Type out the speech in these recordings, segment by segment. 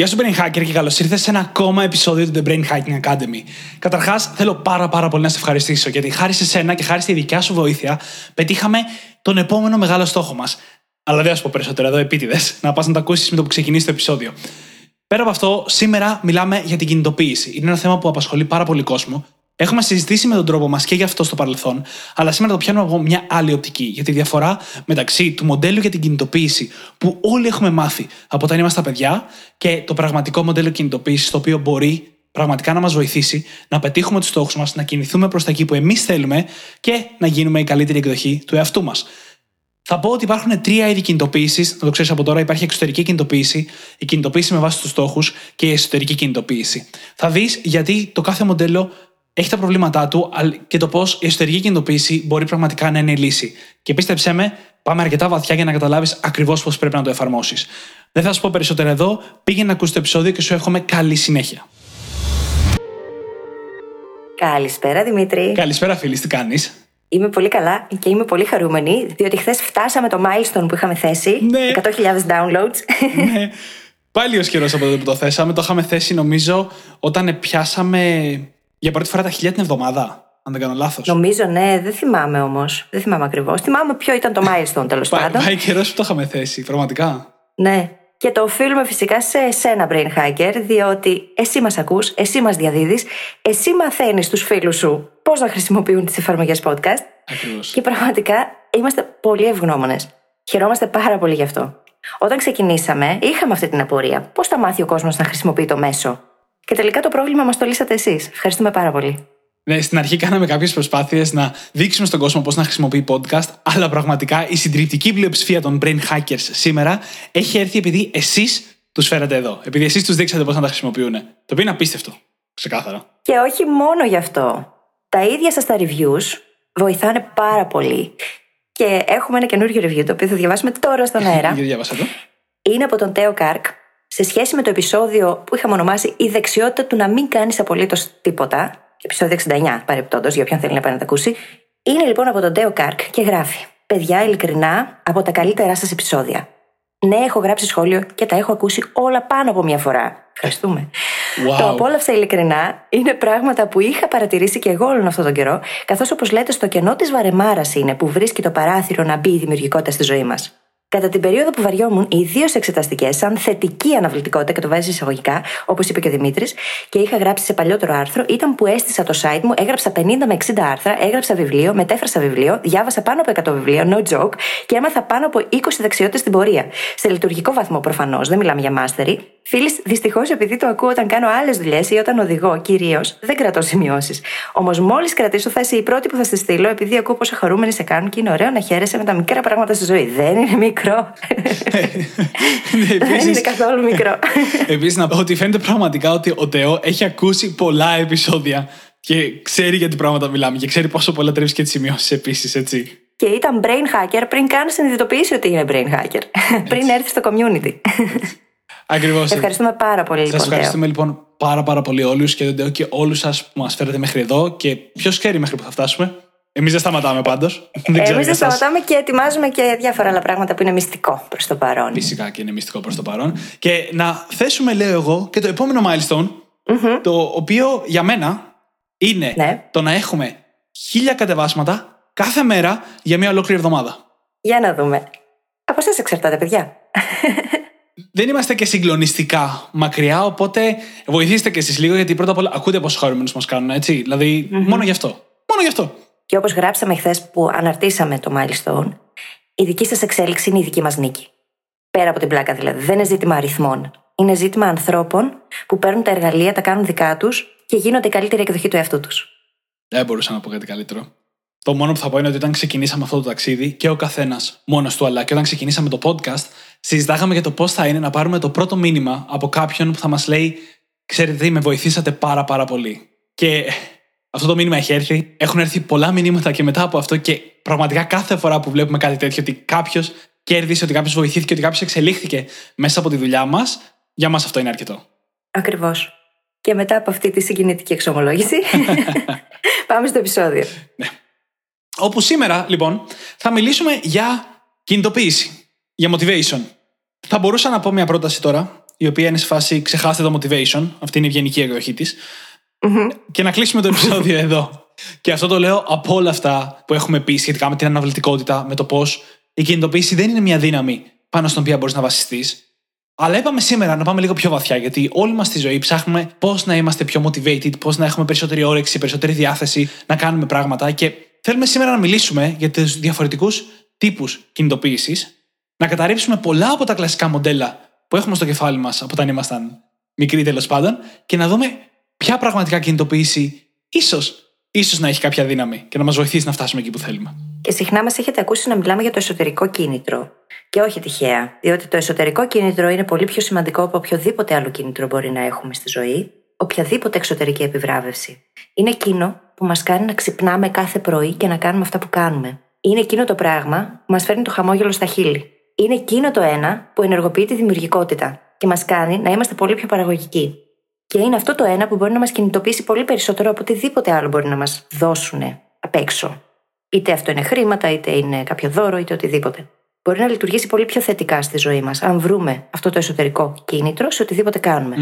Γεια σου, Brain Hacker, και καλώς ήρθες σε ένα ακόμα επεισόδιο του The Brain Hacking Academy. Καταρχάς, θέλω πάρα, πάρα πολύ να σε ευχαριστήσω, γιατί χάρη σε σένα και χάρη στη δικιά σου βοήθεια, πετύχαμε τον επόμενο μεγάλο στόχο μας. Αλλά δεν θα σου πω περισσότερο εδώ, επίτηδες, να πας να το ακούσεις με το που ξεκινήσει το επεισόδιο. Πέρα από αυτό, σήμερα μιλάμε για την κινητοποίηση. Είναι ένα θέμα που απασχολεί πάρα πολύ κόσμο Έχουμε συζητήσει με τον τρόπο μας και γι' αυτό στο παρελθόν, αλλά σήμερα το πιάνουμε από μια άλλη οπτική. Για τη διαφορά μεταξύ του μοντέλου για την κινητοποίηση που όλοι έχουμε μάθει από όταν είμαστε παιδιά και το πραγματικό μοντέλο κινητοποίησης το οποίο μπορεί πραγματικά να μας βοηθήσει να πετύχουμε τους στόχους μας, να κινηθούμε προς τα εκεί που εμείς θέλουμε και να γίνουμε η καλύτερη εκδοχή του εαυτού μας. Θα πω ότι υπάρχουν τρία είδη κινητοποίησης. Να το ξέρεις από τώρα. Υπάρχει εξωτερική κινητοποίηση, η κινητοποίηση με βάση τους στόχους και η εσωτερική κινητοποίηση. Θα δεις γιατί το κάθε μοντέλο έχει τα προβλήματά του και το πώς η εσωτερική κινητοποίηση μπορεί πραγματικά να είναι η λύση. Και πίστεψέ με, πάμε αρκετά βαθιά για να καταλάβεις ακριβώς πώς πρέπει να το εφαρμόσεις. Δεν θα σου πω περισσότερα εδώ. Πήγαινε να ακούσεις το επεισόδιο και σου εύχομαι καλή συνέχεια. Καλησπέρα Δημήτρη. Καλησπέρα φίλη, τι κάνεις; Είμαι πολύ καλά και είμαι πολύ χαρούμενη, διότι χθες φτάσαμε το milestone που είχαμε θέσει. Ναι. 100.000 downloads. Ναι. Πάλι ο καιρό από τότε που το θέσαμε. Το είχαμε θέσει νομίζω όταν πιάσαμε για πρώτη φορά τα χιλιά την εβδομάδα. Αν δεν κάνω λάθος. Νομίζω, ναι, δεν θυμάμαι όμως. Δεν θυμάμαι ακριβώς. Θυμάμαι ποιο ήταν το milestone τέλος πάντων. Πάει καιρός που το είχαμε θέσει, πραγματικά. Ναι. Και το οφείλουμε φυσικά σε εσένα, Brain Hacker, διότι εσύ μας ακούς, εσύ μας διαδίδεις, εσύ μαθαίνεις τους φίλους σου πώς να χρησιμοποιούν τις εφαρμογές podcast. Ακριβώς. Και πραγματικά είμαστε πολύ ευγνώμονες. Χαιρόμαστε πάρα πολύ γι' αυτό. Όταν ξεκινήσαμε, είχαμε αυτή την απορία. Πώς θα μάθει ο κόσμος να χρησιμοποιεί το μέσο; Και τελικά το πρόβλημα μας το λύσατε εσείς. Ευχαριστούμε πάρα πολύ. Ναι, στην αρχή κάναμε κάποιες προσπάθειες να δείξουμε στον κόσμο πώς να χρησιμοποιεί podcast, αλλά πραγματικά η συντριπτική πλειοψηφία των brain hackers σήμερα έχει έρθει επειδή εσείς τους φέρατε εδώ. Επειδή εσείς τους δείξατε πώς να τα χρησιμοποιούν. Το οποίο είναι απίστευτο. Ξεκάθαρα. Και όχι μόνο γι' αυτό. Τα ίδια σας τα reviews βοηθάνε πάρα πολύ. Και έχουμε ένα καινούργιο review το οποίο θα διαβάσουμε τώρα στον αέρα. Για διάβασα το. Είναι από τον Τέο Κάρκ, σε σχέση με το επεισόδιο που είχαμε ονομάσει Η δεξιότητα του να μην κάνεις απολύτως τίποτα, επεισόδιο 69 παρεπτόντως, για όποιον θέλει να πάει να τα ακούσει, είναι λοιπόν από τον Τέο Κάρκ και γράφει: Παιδιά, ειλικρινά, από τα καλύτερά σας επεισόδια. Ναι, έχω γράψει σχόλιο και τα έχω ακούσει όλα πάνω από μία φορά. Ευχαριστούμε. Wow. Το απόλαυσα ειλικρινά είναι πράγματα που είχα παρατηρήσει και εγώ όλον αυτόν τον καιρό, καθώς όπως λέτε, στο κενό της βαρεμάρας είναι που βρίσκει το παράθυρο να μπει η δημιουργικότητα στη ζωή μας. Κατά την περίοδο που βαριόμουν, ιδίως εξεταστικές, σαν θετική αναβλητικότητα, και το βάζει εισαγωγικά, όπως είπε και ο Δημήτρης, και είχα γράψει σε παλιότερο άρθρο, ήταν που έστησα το site μου, έγραψα 50 με 60 άρθρα, έγραψα βιβλίο, μετέφρασα βιβλίο, διάβασα πάνω από 100 βιβλία, no joke, και έμαθα πάνω από 20 δεξιότητες στην πορεία. Σε λειτουργικό βαθμό προφανώς, δεν μιλάμε για μάστερη. Φίλη, δυστυχώς επειδή το ακούω όταν κάνω άλλες δουλειές ή όταν οδηγώ κυρίως, δεν κρατώ σημειώσεις. Όμως μόλις κρατήσω θα είσαι η πρώτη που θα στη στείλω, επειδή ακούω πόσο χαρούμενοι σε κάνουν και είναι ωραίο να χαίρεσαι με τα μικρά πράγματα στη ζωή. Δεν είναι μικρό. Δεν είναι καθόλου μικρό. Επίσης, να πω ότι φαίνεται πραγματικά ότι ο Τεό έχει ακούσει πολλά επεισόδια και ξέρει για τι πράγματα μιλάμε και ξέρει πόσο πολλά τρέψει και τις σημειώσεις επίσης, έτσι. Και ήταν brain hacker πριν καν συνειδητοποιήσει ότι είναι brain hacker. πριν έρθει στο community. Ακριβώς. Ευχαριστούμε πάρα πολύ, Σας λοιπόν. ευχαριστούμε λοιπόν πάρα πάρα πολύ όλους και τον Τεό και όλους σας που μας φέρετε μέχρι εδώ και ποιος ξέρει μέχρι που θα φτάσουμε. Εμείς δεν σταματάμε πάντως. Εμείς δεν σταματάμε και ετοιμάζουμε και διάφορα άλλα πράγματα που είναι μυστικό προς το παρόν. Φυσικά και είναι μυστικό προς το παρόν. Και να θέσουμε, λέω εγώ, και το επόμενο milestone, το οποίο για μένα είναι Ναι. το να έχουμε χίλια κατεβάσματα κάθε μέρα για μια ολόκληρη εβδομάδα. Για να δούμε. Από εσάς εξαρτάται, παιδιά. Δεν είμαστε και συγκλονιστικά μακριά, οπότε βοηθήστε και εσείς λίγο, γιατί πρώτα απ' όλα ακούτε πόσο χαρούμενους μας κάνουν, έτσι. Δηλαδή, μόνο γι' αυτό. Μόνο γι' αυτό. Και όπως γράψαμε χθες που αναρτήσαμε το Milestone, η δική σας εξέλιξη είναι η δική μας νίκη. Πέρα από την πλάκα δηλαδή. Δεν είναι ζήτημα αριθμών. Είναι ζήτημα ανθρώπων που παίρνουν τα εργαλεία, τα κάνουν δικά τους και γίνονται η καλύτερη εκδοχή του εαυτού τους. Δεν μπορούσα να πω κάτι καλύτερο. Το μόνο που θα πω είναι ότι όταν ξεκινήσαμε αυτό το ταξίδι και ο καθένας μόνος του, αλλά και όταν ξεκινήσαμε το podcast, συζητάγαμε για το πώς θα είναι να πάρουμε το πρώτο μήνυμα από κάποιον που θα μας λέει: Ξέρετε τι, με βοηθήσατε πάρα πάρα πολύ. Και Αυτό το μήνυμα έχει έρθει. Έχουν έρθει πολλά μηνύματα και μετά από αυτό και πραγματικά κάθε φορά που βλέπουμε κάτι τέτοιο, ότι κάποιος κέρδισε, ότι κάποιος βοηθήθηκε, ότι κάποιος εξελίχθηκε μέσα από τη δουλειά μας, για μας αυτό είναι αρκετό. Ακριβώς. Και μετά από αυτή τη συγκινητική εξομολόγηση, πάμε στο επεισόδιο. Ναι. Όπου σήμερα, λοιπόν, θα μιλήσουμε για κινητοποίηση, για motivation. Θα μπορούσα να πω μια πρόταση τώρα, η οποία είναι σε φάση ξεχάστε το motivation, αυτή είναι η ευγενική εκδοχή της, και να κλείσουμε το επεισόδιο εδώ. Και αυτό το λέω από όλα αυτά που έχουμε πει σχετικά με την αναβλητικότητα, με το πώς η κινητοποίηση δεν είναι μια δύναμη πάνω στην οποία μπορείς να βασιστείς. Αλλά είπαμε σήμερα να πάμε λίγο πιο βαθιά, γιατί όλη μας τη ζωή ψάχνουμε πώς να είμαστε πιο motivated, πώς να έχουμε περισσότερη όρεξη, περισσότερη διάθεση να κάνουμε πράγματα. Και θέλουμε σήμερα να μιλήσουμε για τους διαφορετικούς τύπους κινητοποίησης, να καταρρύψουμε πολλά από τα κλασικά μοντέλα που έχουμε στο κεφάλι μας από όταν ήμασταν μικροί τέλος πάντων και να δούμε ποια πραγματικά κινητοποίηση ίσως ίσως να έχει κάποια δύναμη και να μας βοηθήσει να φτάσουμε εκεί που θέλουμε. Και συχνά μας έχετε ακούσει να μιλάμε για το εσωτερικό κίνητρο. Και όχι τυχαία, διότι το εσωτερικό κίνητρο είναι πολύ πιο σημαντικό από οποιοδήποτε άλλο κίνητρο μπορεί να έχουμε στη ζωή, οποιαδήποτε εξωτερική επιβράβευση. Είναι εκείνο που μας κάνει να ξυπνάμε κάθε πρωί και να κάνουμε αυτά που κάνουμε. Είναι εκείνο το πράγμα που μας φέρνει το χαμόγελο στα χείλη. Είναι εκείνο το ένα που ενεργοποιεί τη δημιουργικότητα και μας κάνει να είμαστε πολύ πιο παραγωγικοί. Και είναι αυτό το ένα που μπορεί να μας κινητοποιήσει πολύ περισσότερο από οτιδήποτε άλλο μπορεί να μας δώσουν απ' έξω. Είτε αυτό είναι χρήματα, είτε είναι κάποιο δώρο, είτε οτιδήποτε. Μπορεί να λειτουργήσει πολύ πιο θετικά στη ζωή μας, αν βρούμε αυτό το εσωτερικό κίνητρο σε οτιδήποτε κάνουμε.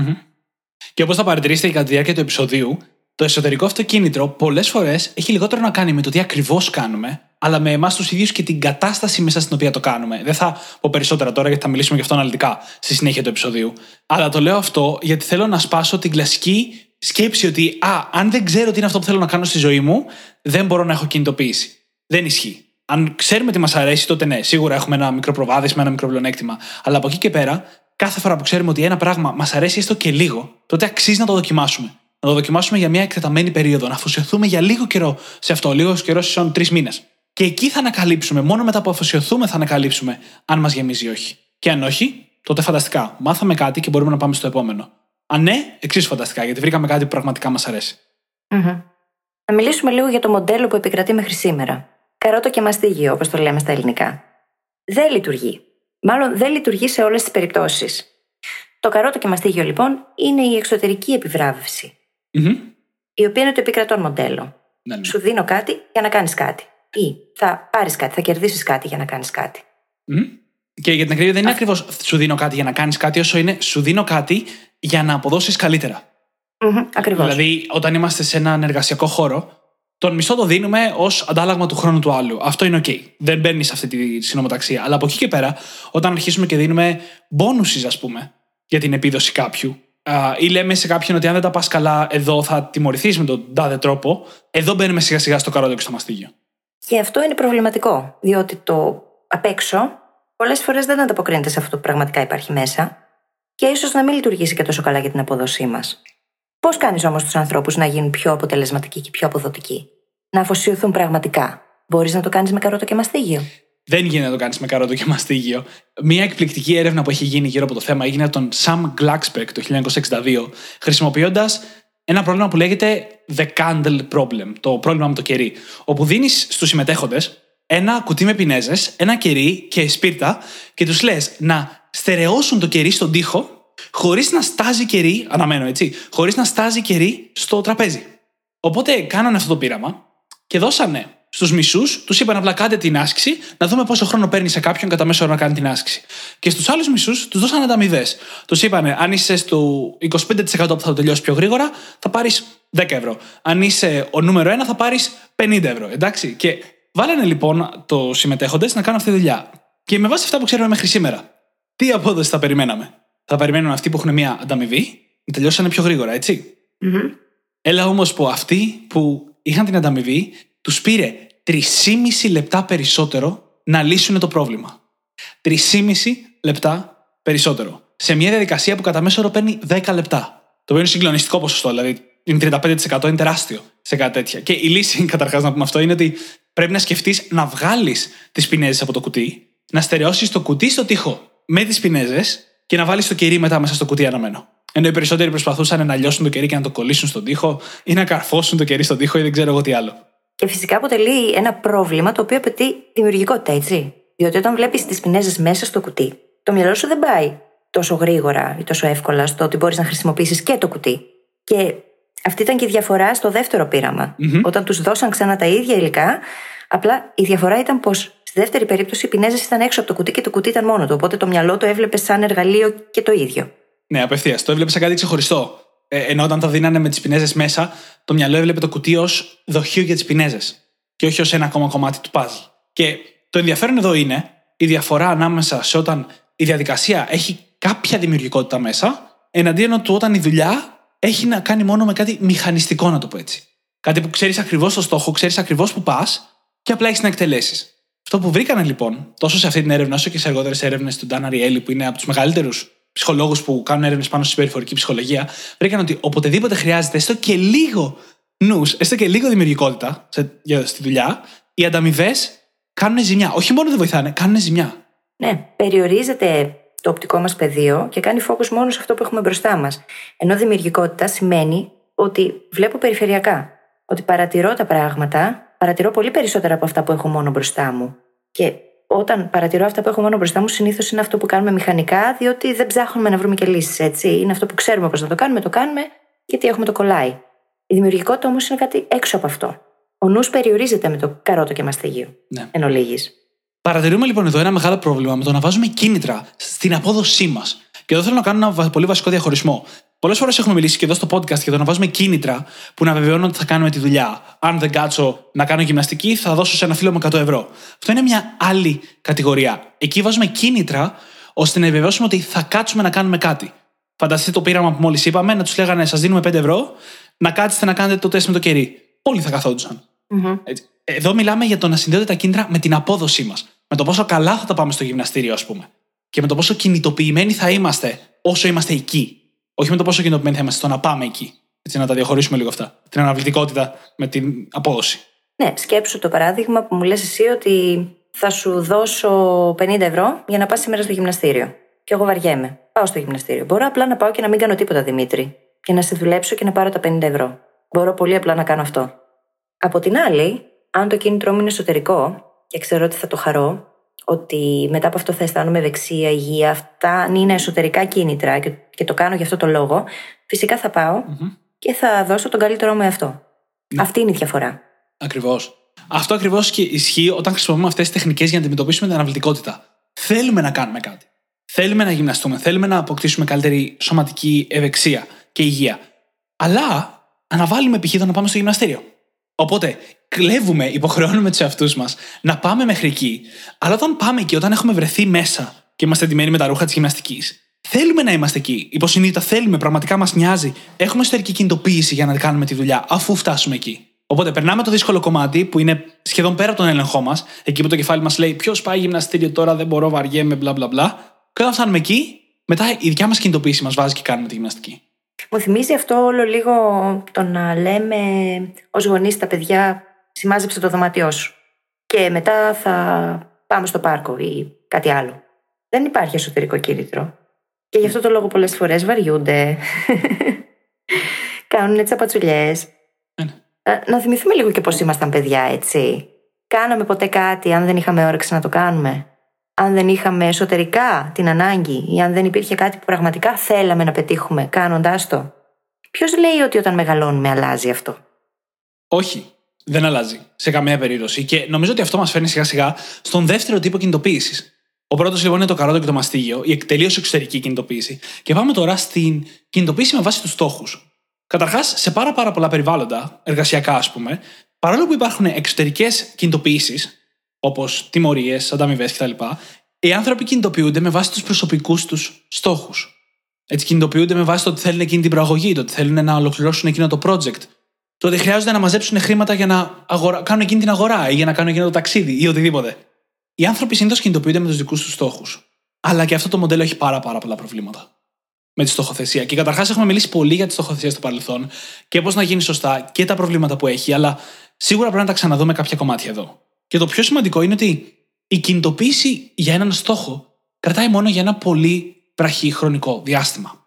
Και όπως θα παρατηρήσετε και κατά τη διάρκεια του επεισοδίου, το εσωτερικό αυτό κίνητρο πολλές φορές έχει λιγότερο να κάνει με το τι ακριβώς κάνουμε, αλλά με εμάς τους ίδιους και την κατάσταση μέσα στην οποία το κάνουμε. Δεν θα πω περισσότερα τώρα γιατί θα μιλήσουμε γι' αυτό αναλυτικά στη συνέχεια του επεισοδίου. Αλλά το λέω αυτό γιατί θέλω να σπάσω την κλασική σκέψη ότι, Α, αν δεν ξέρω τι είναι αυτό που θέλω να κάνω στη ζωή μου, δεν μπορώ να έχω κινητοποίηση. Δεν ισχύει. Αν ξέρουμε τι μας αρέσει, τότε ναι, σίγουρα έχουμε ένα μικρό προβάδισμα, ένα μικρό πλεονέκτημα. Αλλά από εκεί και πέρα, κάθε φορά που ξέρουμε ότι ένα πράγμα μας αρέσει έστω και λίγο, τότε αξίζει να το δοκιμάσουμε. Να το δοκιμάσουμε για μια εκτεταμένη περίοδο, να αφοσιωθούμε για λίγο καιρό σε αυτό, λίγος καιρός ίσον τρεις μήνες. Και εκεί θα ανακαλύψουμε, μόνο μετά που αφοσιωθούμε θα ανακαλύψουμε αν μας γεμίζει ή όχι. Και αν όχι, τότε φανταστικά. Μάθαμε κάτι και μπορούμε να πάμε στο επόμενο. Αν ναι, εξίσου φανταστικά, γιατί βρήκαμε κάτι που πραγματικά μας αρέσει. Mm-hmm. Να μιλήσουμε λίγο για το μοντέλο που επικρατεί μέχρι σήμερα. Καρότο και μαστίγιο, όπως το λέμε στα ελληνικά. Δεν λειτουργεί. Μάλλον δεν λειτουργεί σε όλες τις περιπτώσεις. Το καρότο και μαστίγιο, λοιπόν, είναι η εξωτερική επιβράβευση. Mm-hmm. Η οποία είναι το επικρατών μοντέλο. Ναι, ναι. Σου δίνω κάτι για να κάνεις κάτι. Ή θα πάρεις κάτι, θα κερδίσεις κάτι για να κάνεις κάτι. Μμμ. Και για την ακρίβεια δεν είναι ακριβώς σου δίνω κάτι για να κάνεις κάτι, όσο είναι σου δίνω κάτι για να αποδώσεις καλύτερα. Ακριβώς. Δηλαδή, όταν είμαστε σε έναν εργασιακό χώρο, τον μισθό το δίνουμε ως αντάλλαγμα του χρόνου του άλλου. Αυτό είναι OK. Δεν μπαίνει σε αυτή τη συνομοταξία. Αλλά από εκεί και πέρα, όταν αρχίσουμε και δίνουμε μπόνουσει, ας πούμε, για την επίδοση κάποιου, α, ή λέμε σε κάποιον ότι αν δεν τα πας καλά εδώ θα τιμωρηθείς με τον τάδε τρόπο, εδώ μπαίνουμε σιγά σιγά στο καρότο και στο μαστίγιο. Και αυτό είναι προβληματικό, διότι το απ' έξω πολλές φορές δεν ανταποκρίνεται σε αυτό που πραγματικά υπάρχει μέσα και ίσως να μην λειτουργήσει και τόσο καλά για την απόδοσή μας. Πώς κάνεις όμως τους ανθρώπους να γίνουν πιο αποτελεσματικοί και πιο αποδοτικοί, να αφοσιωθούν πραγματικά. Μπορείς να το κάνεις με καρότο και μαστίγιο; Δεν γίνεται να το κάνεις με καρότο και μαστίγιο. Μία εκπληκτική έρευνα που έχει γίνει γύρω από το θέμα έγινε από τον Sam Glucksberg το 1962, χρησιμοποιώντας ένα πρόβλημα που λέγεται The Candle Problem, το πρόβλημα με το κερί. Όπου δίνεις στους συμμετέχοντες ένα κουτί με πινέζες, ένα κερί και σπίρτα και τους λες να στερεώσουν το κερί στον τοίχο χωρίς να στάζει κερί, αναμένω έτσι, χωρίς να στάζει κερί στο τραπέζι. Οπότε κάνανε αυτό το πείραμα και δώσανε στους μισούς, τους είπαν απλά κάντε την άσκηση, να δούμε πόσο χρόνο παίρνει σε κάποιον κατά μέσο όρο να κάνει την άσκηση. Και στους άλλους μισούς τους δώσανε ανταμοιβές. Τους είπαν, αν είσαι στο 25% που θα το τελειώσει πιο γρήγορα, θα πάρεις 10 ευρώ. Αν είσαι ο νούμερο 1, θα πάρεις 50 ευρώ. Εντάξει. Και βάλανε λοιπόν το συμμετέχοντες να κάνουν αυτή τη δουλειά. Και με βάση αυτά που ξέρουμε μέχρι σήμερα, τι απόδοση θα περιμέναμε; Θα περιμένουν αυτοί που έχουν μια ανταμοιβή να τελειώσανε πιο γρήγορα, έτσι; Έλα όμως που αυτοί που είχαν την ανταμοιβή, τους πήρε 3,5 λεπτά περισσότερο να λύσουν το πρόβλημα. 3,5 λεπτά περισσότερο. Σε μια διαδικασία που κατά μέσο όρο παίρνει 10 λεπτά. Το οποίο είναι συγκλονιστικό ποσοστό, δηλαδή είναι 35% είναι τεράστιο σε κάτι τέτοια. Και η λύση, καταρχάς να πούμε αυτό, είναι ότι πρέπει να σκεφτείς να βγάλεις τις πινέζες από το κουτί, να στερεώσεις το κουτί στο τοίχο με τις πινέζες και να βάλεις το κερί μετά μέσα στο κουτί αναμένο. Ενώ οι περισσότεροι προσπαθούσαν να λιώσουν το κερί και να το κολλήσουν στον τοίχο ή να καρφώσουν το κερί στον τοίχο ή δεν ξέρω εγώ τι άλλο. Και φυσικά αποτελεί ένα πρόβλημα το οποίο απαιτεί δημιουργικότητα, έτσι. Διότι όταν βλέπεις τις πινέζες μέσα στο κουτί, το μυαλό σου δεν πάει τόσο γρήγορα ή τόσο εύκολα στο ότι μπορείς να χρησιμοποιήσεις και το κουτί. Και αυτή ήταν και η διαφορά στο δεύτερο πείραμα. Mm-hmm. Όταν τους δώσαν ξανά τα ίδια υλικά, απλά η διαφορά ήταν πως στη δεύτερη περίπτωση οι πινέζες ήταν έξω από το κουτί και το κουτί ήταν μόνο του. Οπότε το μυαλό το έβλεπε σαν εργαλείο και το ίδιο. Ναι, απευθείας. Το έβλεπε σαν κάτι ξεχωριστό. Ε, ενώ όταν τα δίνανε με τις πινέζες μέσα, το μυαλό έβλεπε το κουτί ως δοχείο για τις πινέζες. Και όχι ως ένα ακόμα κομμάτι του puzzle. Και το ενδιαφέρον εδώ είναι η διαφορά ανάμεσα σε όταν η διαδικασία έχει κάποια δημιουργικότητα μέσα, εναντίον του όταν η δουλειά έχει να κάνει μόνο με κάτι μηχανιστικό, να το πω έτσι. Κάτι που ξέρεις ακριβώς το στόχο, ξέρεις ακριβώς που πας και απλά έχεις να εκτελέσεις. Αυτό που βρήκανε λοιπόν, τόσο σε αυτή την έρευνα, όσο και σε αργότερες έρευνες του Ντάν Αριέλη, που είναι από τους μεγαλύτερους ψυχολόγους που κάνουν έρευνες πάνω στη συμπεριφορική ψυχολογία, βρήκαν ότι οποτεδήποτε χρειάζεται έστω και λίγο νους, έστω και λίγο δημιουργικότητα σε, για, στη δουλειά, οι ανταμοιβές κάνουν ζημιά. Όχι μόνο δεν βοηθάνε, κάνουν ζημιά. Ναι, περιορίζεται το οπτικό μας πεδίο και κάνει φόκου μόνο σε αυτό που έχουμε μπροστά μας. Ενώ δημιουργικότητα σημαίνει ότι βλέπω περιφερειακά. Ότι παρατηρώ τα πράγματα, παρατηρώ πολύ περισσότερα από αυτά που έχω μόνο μπροστά μου. Και όταν παρατηρώ αυτά που έχω μόνο μπροστά μου, συνήθως είναι αυτό που κάνουμε μηχανικά, διότι δεν ψάχνουμε να βρούμε και λύσεις, έτσι. Είναι αυτό που ξέρουμε πώς να το κάνουμε, το κάνουμε, γιατί έχουμε το κολλάει. Η δημιουργικότητα όμως είναι κάτι έξω από αυτό. Ο νους περιορίζεται με το καρότο και μαστίγιο. Ναι. Εν ολίγης. Παρατηρούμε λοιπόν εδώ ένα μεγάλο πρόβλημα με το να βάζουμε κίνητρα στην απόδοσή μας. Και εδώ θέλω να κάνω ένα πολύ βασικό διαχωρισμό. Πολλές φορές έχουμε μιλήσει και εδώ στο podcast για το να βάζουμε κίνητρα που να βεβαιώνουν ότι θα κάνουμε τη δουλειά. Αν δεν κάτσω να κάνω γυμναστική, θα δώσω σε ένα φίλο μου 100 ευρώ. Αυτό είναι μια άλλη κατηγορία. Εκεί βάζουμε κίνητρα ώστε να επιβεβαιώσουμε ότι θα κάτσουμε να κάνουμε κάτι. Φανταστείτε το πείραμα που μόλις είπαμε, να τους λέγανε Σας δίνουμε 5 ευρώ, να κάτσετε να κάνετε το τεστ με το κερί. Όλοι θα καθόντουσαν. Mm-hmm. Εδώ μιλάμε για το να συνδέονται τα κίνητρα με την απόδοσή μας. Με το πόσο καλά θα τα πάμε στο γυμναστήριο, ας πούμε. Και με το πόσο κινητοποιημένοι θα είμαστε όσο είμαστε εκεί. Όχι με το πόσο κινητοποιημένοι θα είμαστε στο να πάμε εκεί. Έτσι, να τα διαχωρίσουμε λίγο αυτά. Την αναβλητικότητα με την απόδοση. Ναι, σκέψου το παράδειγμα που μου λες εσύ ότι θα σου δώσω 50 ευρώ για να πας σήμερα στο γυμναστήριο. Και εγώ βαριέμαι. Πάω στο γυμναστήριο. Μπορώ απλά να πάω και να μην κάνω τίποτα, Δημήτρη. Και να σε δουλέψω και να πάρω τα 50 ευρώ. Μπορώ πολύ απλά να κάνω αυτό. Από την άλλη, αν το κίνητρό μου είναι εσωτερικό και ξέρω ότι θα το χαρώ, ότι μετά από αυτό θα αισθάνομαι ευεξία, υγεία, αυτά είναι εσωτερικά κίνητρα και, και το κάνω για αυτό το λόγο, φυσικά θα παω και θα δώσω τον καλύτερό μου εαυτό. Ναι. Αυτή είναι η διαφορά. Ακριβώς. Αυτό ακριβώς και ισχύει όταν χρησιμοποιούμε αυτές τις τεχνικές για να αντιμετωπίσουμε την αναβλητικότητα. Θέλουμε να κάνουμε κάτι. Θέλουμε να γυμναστούμε. Θέλουμε να αποκτήσουμε καλύτερη σωματική ευεξία και υγεία. Αλλά αναβάλουμε π.χ. να πάμε στο γυμναστήριο. Οπότε, κλέβουμε, υποχρεώνουμε τους εαυτούς μας να πάμε μέχρι εκεί. Αλλά όταν πάμε εκεί, όταν έχουμε βρεθεί μέσα και είμαστε εντυμένοι με τα ρούχα της γυμναστικής, θέλουμε να είμαστε εκεί. Υποσυνείδητα θέλουμε, πραγματικά μας νοιάζει. Έχουμε εσωτερική κινητοποίηση για να κάνουμε τη δουλειά αφού φτάσουμε εκεί. Οπότε περνάμε το δύσκολο κομμάτι που είναι σχεδόν πέρα από τον έλεγχό μας, εκεί που το κεφάλι μας λέει Ποιος πάει γυμναστήριο τώρα, δεν μπορώ, βαριέμαι, μπλα μπλα μπλα. Και όταν φτάνουμε εκεί, μετά η δικιά μας κινητοποίηση μας βάζει και κάνουμε τη γυμναστική. Μου θυμίζει αυτό όλο λίγο το να λέμε ως γονείς τα παιδιά σημάζεψε το δωμάτιό σου και μετά θα πάμε στο πάρκο ή κάτι άλλο. Δεν υπάρχει εσωτερικό κίνητρο. Και γι' αυτό το λόγο πολλές φορές βαριούνται. Κάνουν έτσι απατσουλιές. Ναι. Ε, να θυμηθούμε λίγο και πώς ήμασταν παιδιά, έτσι. Κάναμε ποτέ κάτι αν δεν είχαμε όρεξη να το κάνουμε αν δεν είχαμε εσωτερικά την ανάγκη ή αν δεν υπήρχε κάτι που πραγματικά θέλαμε να πετύχουμε κάνοντάς το. Ποιος λέει ότι όταν μεγαλώνουμε αλλάζει αυτό; Όχι, δεν αλλάζει σε καμία περίπτωση. Και νομίζω ότι αυτό μας φέρνει σιγά σιγά στον δεύτερο τύπο κινητοποίησης. Ο πρώτος λοιπόν είναι το καρότο και το μαστίγιο, η τελείω εξωτερική κινητοποίηση. Και πάμε τώρα στην κινητοποίηση με βάση τους στόχους. Καταρχάς, σε πάρα, πάρα πολλά περιβάλλοντα, εργασιακά ας πούμε, παρόλο που υπάρχουν εξωτερικές κινητοποιήσει, όπως τιμωρίες, ανταμοιβές κτλ., οι άνθρωποι κινητοποιούνται με βάση τους προσωπικούς τους στόχους. Έτσι, κινητοποιούνται με βάση το ότι θέλουν εκείνη την προαγωγή, το ότι θέλουν να ολοκληρώσουν εκείνο το project, το ότι χρειάζονται να μαζέψουν χρήματα για να αγορα... κάνουν εκείνη την αγορά ή για να κάνουν εκείνο το ταξίδι ή οτιδήποτε. Οι άνθρωποι συνήθως κινητοποιούνται με τους δικούς τους στόχους. Αλλά και αυτό το μοντέλο έχει πάρα, πάρα πολλά προβλήματα με τη στοχοθεσία. Και καταρχάς έχουμε μιλήσει πολύ για τη στοχοθεσία στο παρελθόν και πώς να γίνει σωστά και τα προβλήματα που έχει, αλλά σίγουρα πρέπει να τα ξαναδούμε κάποια κομμάτια εδώ. Και το πιο σημαντικό είναι ότι η κινητοποίηση για έναν στόχο κρατάει μόνο για ένα πολύ βραχή χρονικό διάστημα.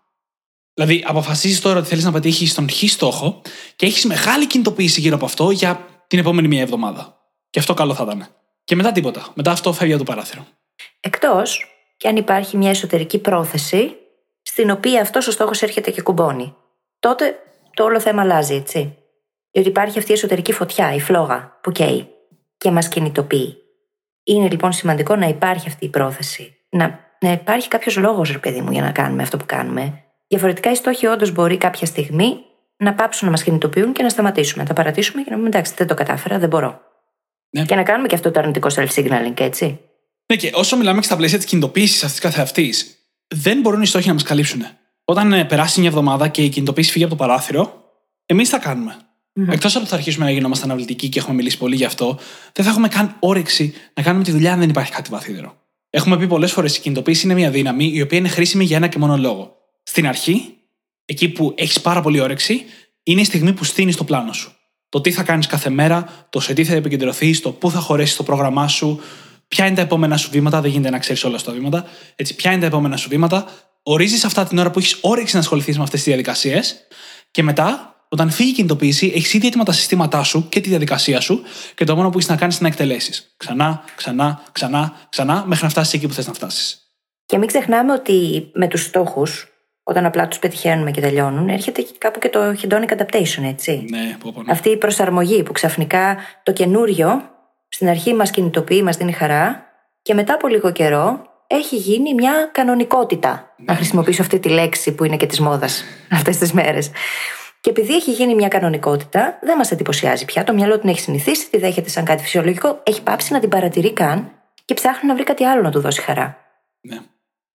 Δηλαδή, αποφασίζεις τώρα ότι θέλεις να πετύχεις τον χ στόχο και έχεις μεγάλη κινητοποίηση γύρω από αυτό για την επόμενη μία εβδομάδα. Και αυτό καλό θα ήταν. Και μετά τίποτα. Μετά αυτό φεύγει από το παράθυρο. Εκτός και αν υπάρχει μια εσωτερική πρόθεση στην οποία αυτός ο στόχος έρχεται και κουμπώνει. Τότε το όλο θέμα αλλάζει, έτσι. Διότι υπάρχει αυτή η εσωτερική φωτιά, η φλόγα, που καίει και μας κινητοποιεί. Είναι λοιπόν σημαντικό να υπάρχει αυτή η πρόθεση. Να, να υπάρχει κάποιος λόγος, ρε παιδί μου, για να κάνουμε αυτό που κάνουμε. Διαφορετικά οι στόχοι όντως μπορεί κάποια στιγμή να πάψουν να μας κινητοποιούν και να σταματήσουμε. Να τα παρατήσουμε και να πούμε εντάξει, δεν το κατάφερα, δεν μπορώ. Ναι. Και να κάνουμε και αυτό το αρνητικό self-signaling, έτσι. Ναι, και όσο μιλάμε και στα πλαίσια της κινητοποίησης αυτής καθεαυτής, δεν μπορούν οι στόχοι να μας καλύψουν. Όταν ε, περάσει μια εβδομάδα και η κινητοποίηση φύγει από το παράθυρο, εμείς θα κάνουμε. Mm-hmm. Εκτός από ότι θα αρχίσουμε να γινόμαστε αναβλητικοί και έχουμε μιλήσει πολύ γι' αυτό, δεν θα έχουμε καν όρεξη να κάνουμε τη δουλειά αν δεν υπάρχει κάτι βαθύτερο. Έχουμε πει πολλές φορές η κινητοποίηση είναι μια δύναμη η οποία είναι χρήσιμη για ένα και μόνο λόγο. Στην αρχή, εκεί που έχεις πάρα πολύ όρεξη, είναι η στιγμή που στείνεις το πλάνο σου. Το τι θα κάνεις κάθε μέρα, το σε τι θα επικεντρωθείς, το πού θα χωρέσεις το πρόγραμμά σου, ποια είναι τα επόμενα σου βήματα, δεν γίνεται να ξέρεις όλα τα βήματα. Έτσι, ποια είναι τα επόμενα σου βήματα, ορίζεις αυτά την ώρα που έχεις όρεξη να ασχοληθείς με αυτές τις διαδικασίες και μετά, όταν φύγει η κινητοποίηση, έχεις ήδη έτοιμα τα συστήματά σου και τη διαδικασία σου και το μόνο που έχεις να κάνεις είναι να εκτελέσεις. Ξανά, ξανά, ξανά, ξανά, μέχρι να φτάσεις εκεί που θες να φτάσεις. Και μην ξεχνάμε ότι με τους στόχους, όταν απλά τους πετυχαίνουμε και τελειώνουν, έρχεται κάπου και το hedonic adaptation, έτσι. Ναι, πω, πω, ναι. Αυτή η προσαρμογή που ξαφνικά το καινούριο στην αρχή μας κινητοποιεί, μας δίνει χαρά και μετά από λίγο καιρό έχει γίνει μια κανονικότητα. Να χρησιμοποιήσω αυτή τη λέξη που είναι και της μόδας αυτές τις μέρες. Και επειδή έχει γίνει μια κανονικότητα, δεν μας εντυπωσιάζει πια. Το μυαλό την έχει συνηθίσει, τη δέχεται σαν κάτι φυσιολογικό, έχει πάψει να την παρατηρεί καν και ψάχνει να βρει κάτι άλλο να του δώσει χαρά. Ναι.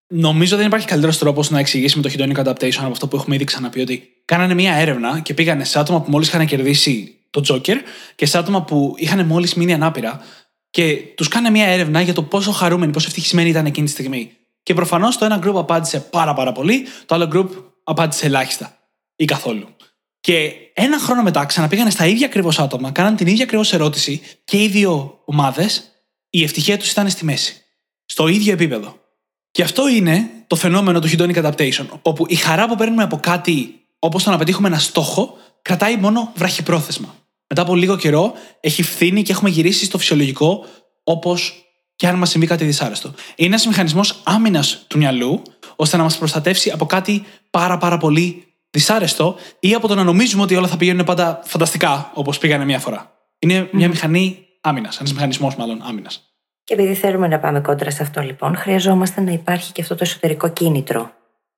Νομίζω δεν υπάρχει καλύτερος τρόπος να εξηγήσουμε το hedonic adaptation από αυτό που έχουμε ήδη ξαναπεί ότι κάνανε μια έρευνα και πήγανε σε άτομα που μόλις είχαν κερδίσει το Joker και σε άτομα που είχαν μόλις μείνει ανάπηρα και τους κάνανε μια έρευνα για το πόσο χαρούμενοι, πόσο ευτυχισμένοι ήταν εκείνη τη στιγμή. Και προφανώς το ένα group απάντησε πάρα πάρα πολύ, το άλλο group απάντησε ελάχιστα ή καθόλου. Και ένα χρόνο μετά ξαναπήγανε στα ίδια ακριβώς άτομα, κάναν την ίδια ακριβώς ερώτηση και οι δύο ομάδες, η ευτυχία τους ήταν στη μέση. Στο ίδιο επίπεδο. Και αυτό είναι το φαινόμενο του hedonic adaptation, όπου η χαρά που παίρνουμε από κάτι όπως το να πετύχουμε ένα στόχο, κρατάει μόνο βραχυπρόθεσμα. Μετά από λίγο καιρό έχει φθήνει και έχουμε γυρίσει στο φυσιολογικό, όπως και αν μας συμβεί κάτι δυσάρεστο. Είναι ένας μηχανισμός άμυνας του μυαλού, ώστε να μας προστατεύσει από κάτι πάρα πάρα πολύ δυσάρεστο ή από το να νομίζουμε ότι όλα θα πηγαίνουν πάντα φανταστικά, όπως πήγανε μία φορά. Είναι μια μηχανή άμυνας, ένας μηχανισμός μάλλον άμυνας. Και επειδή θέλουμε να πάμε κόντρα σε αυτό, λοιπόν, χρειαζόμαστε να υπάρχει και αυτό το εσωτερικό κίνητρο.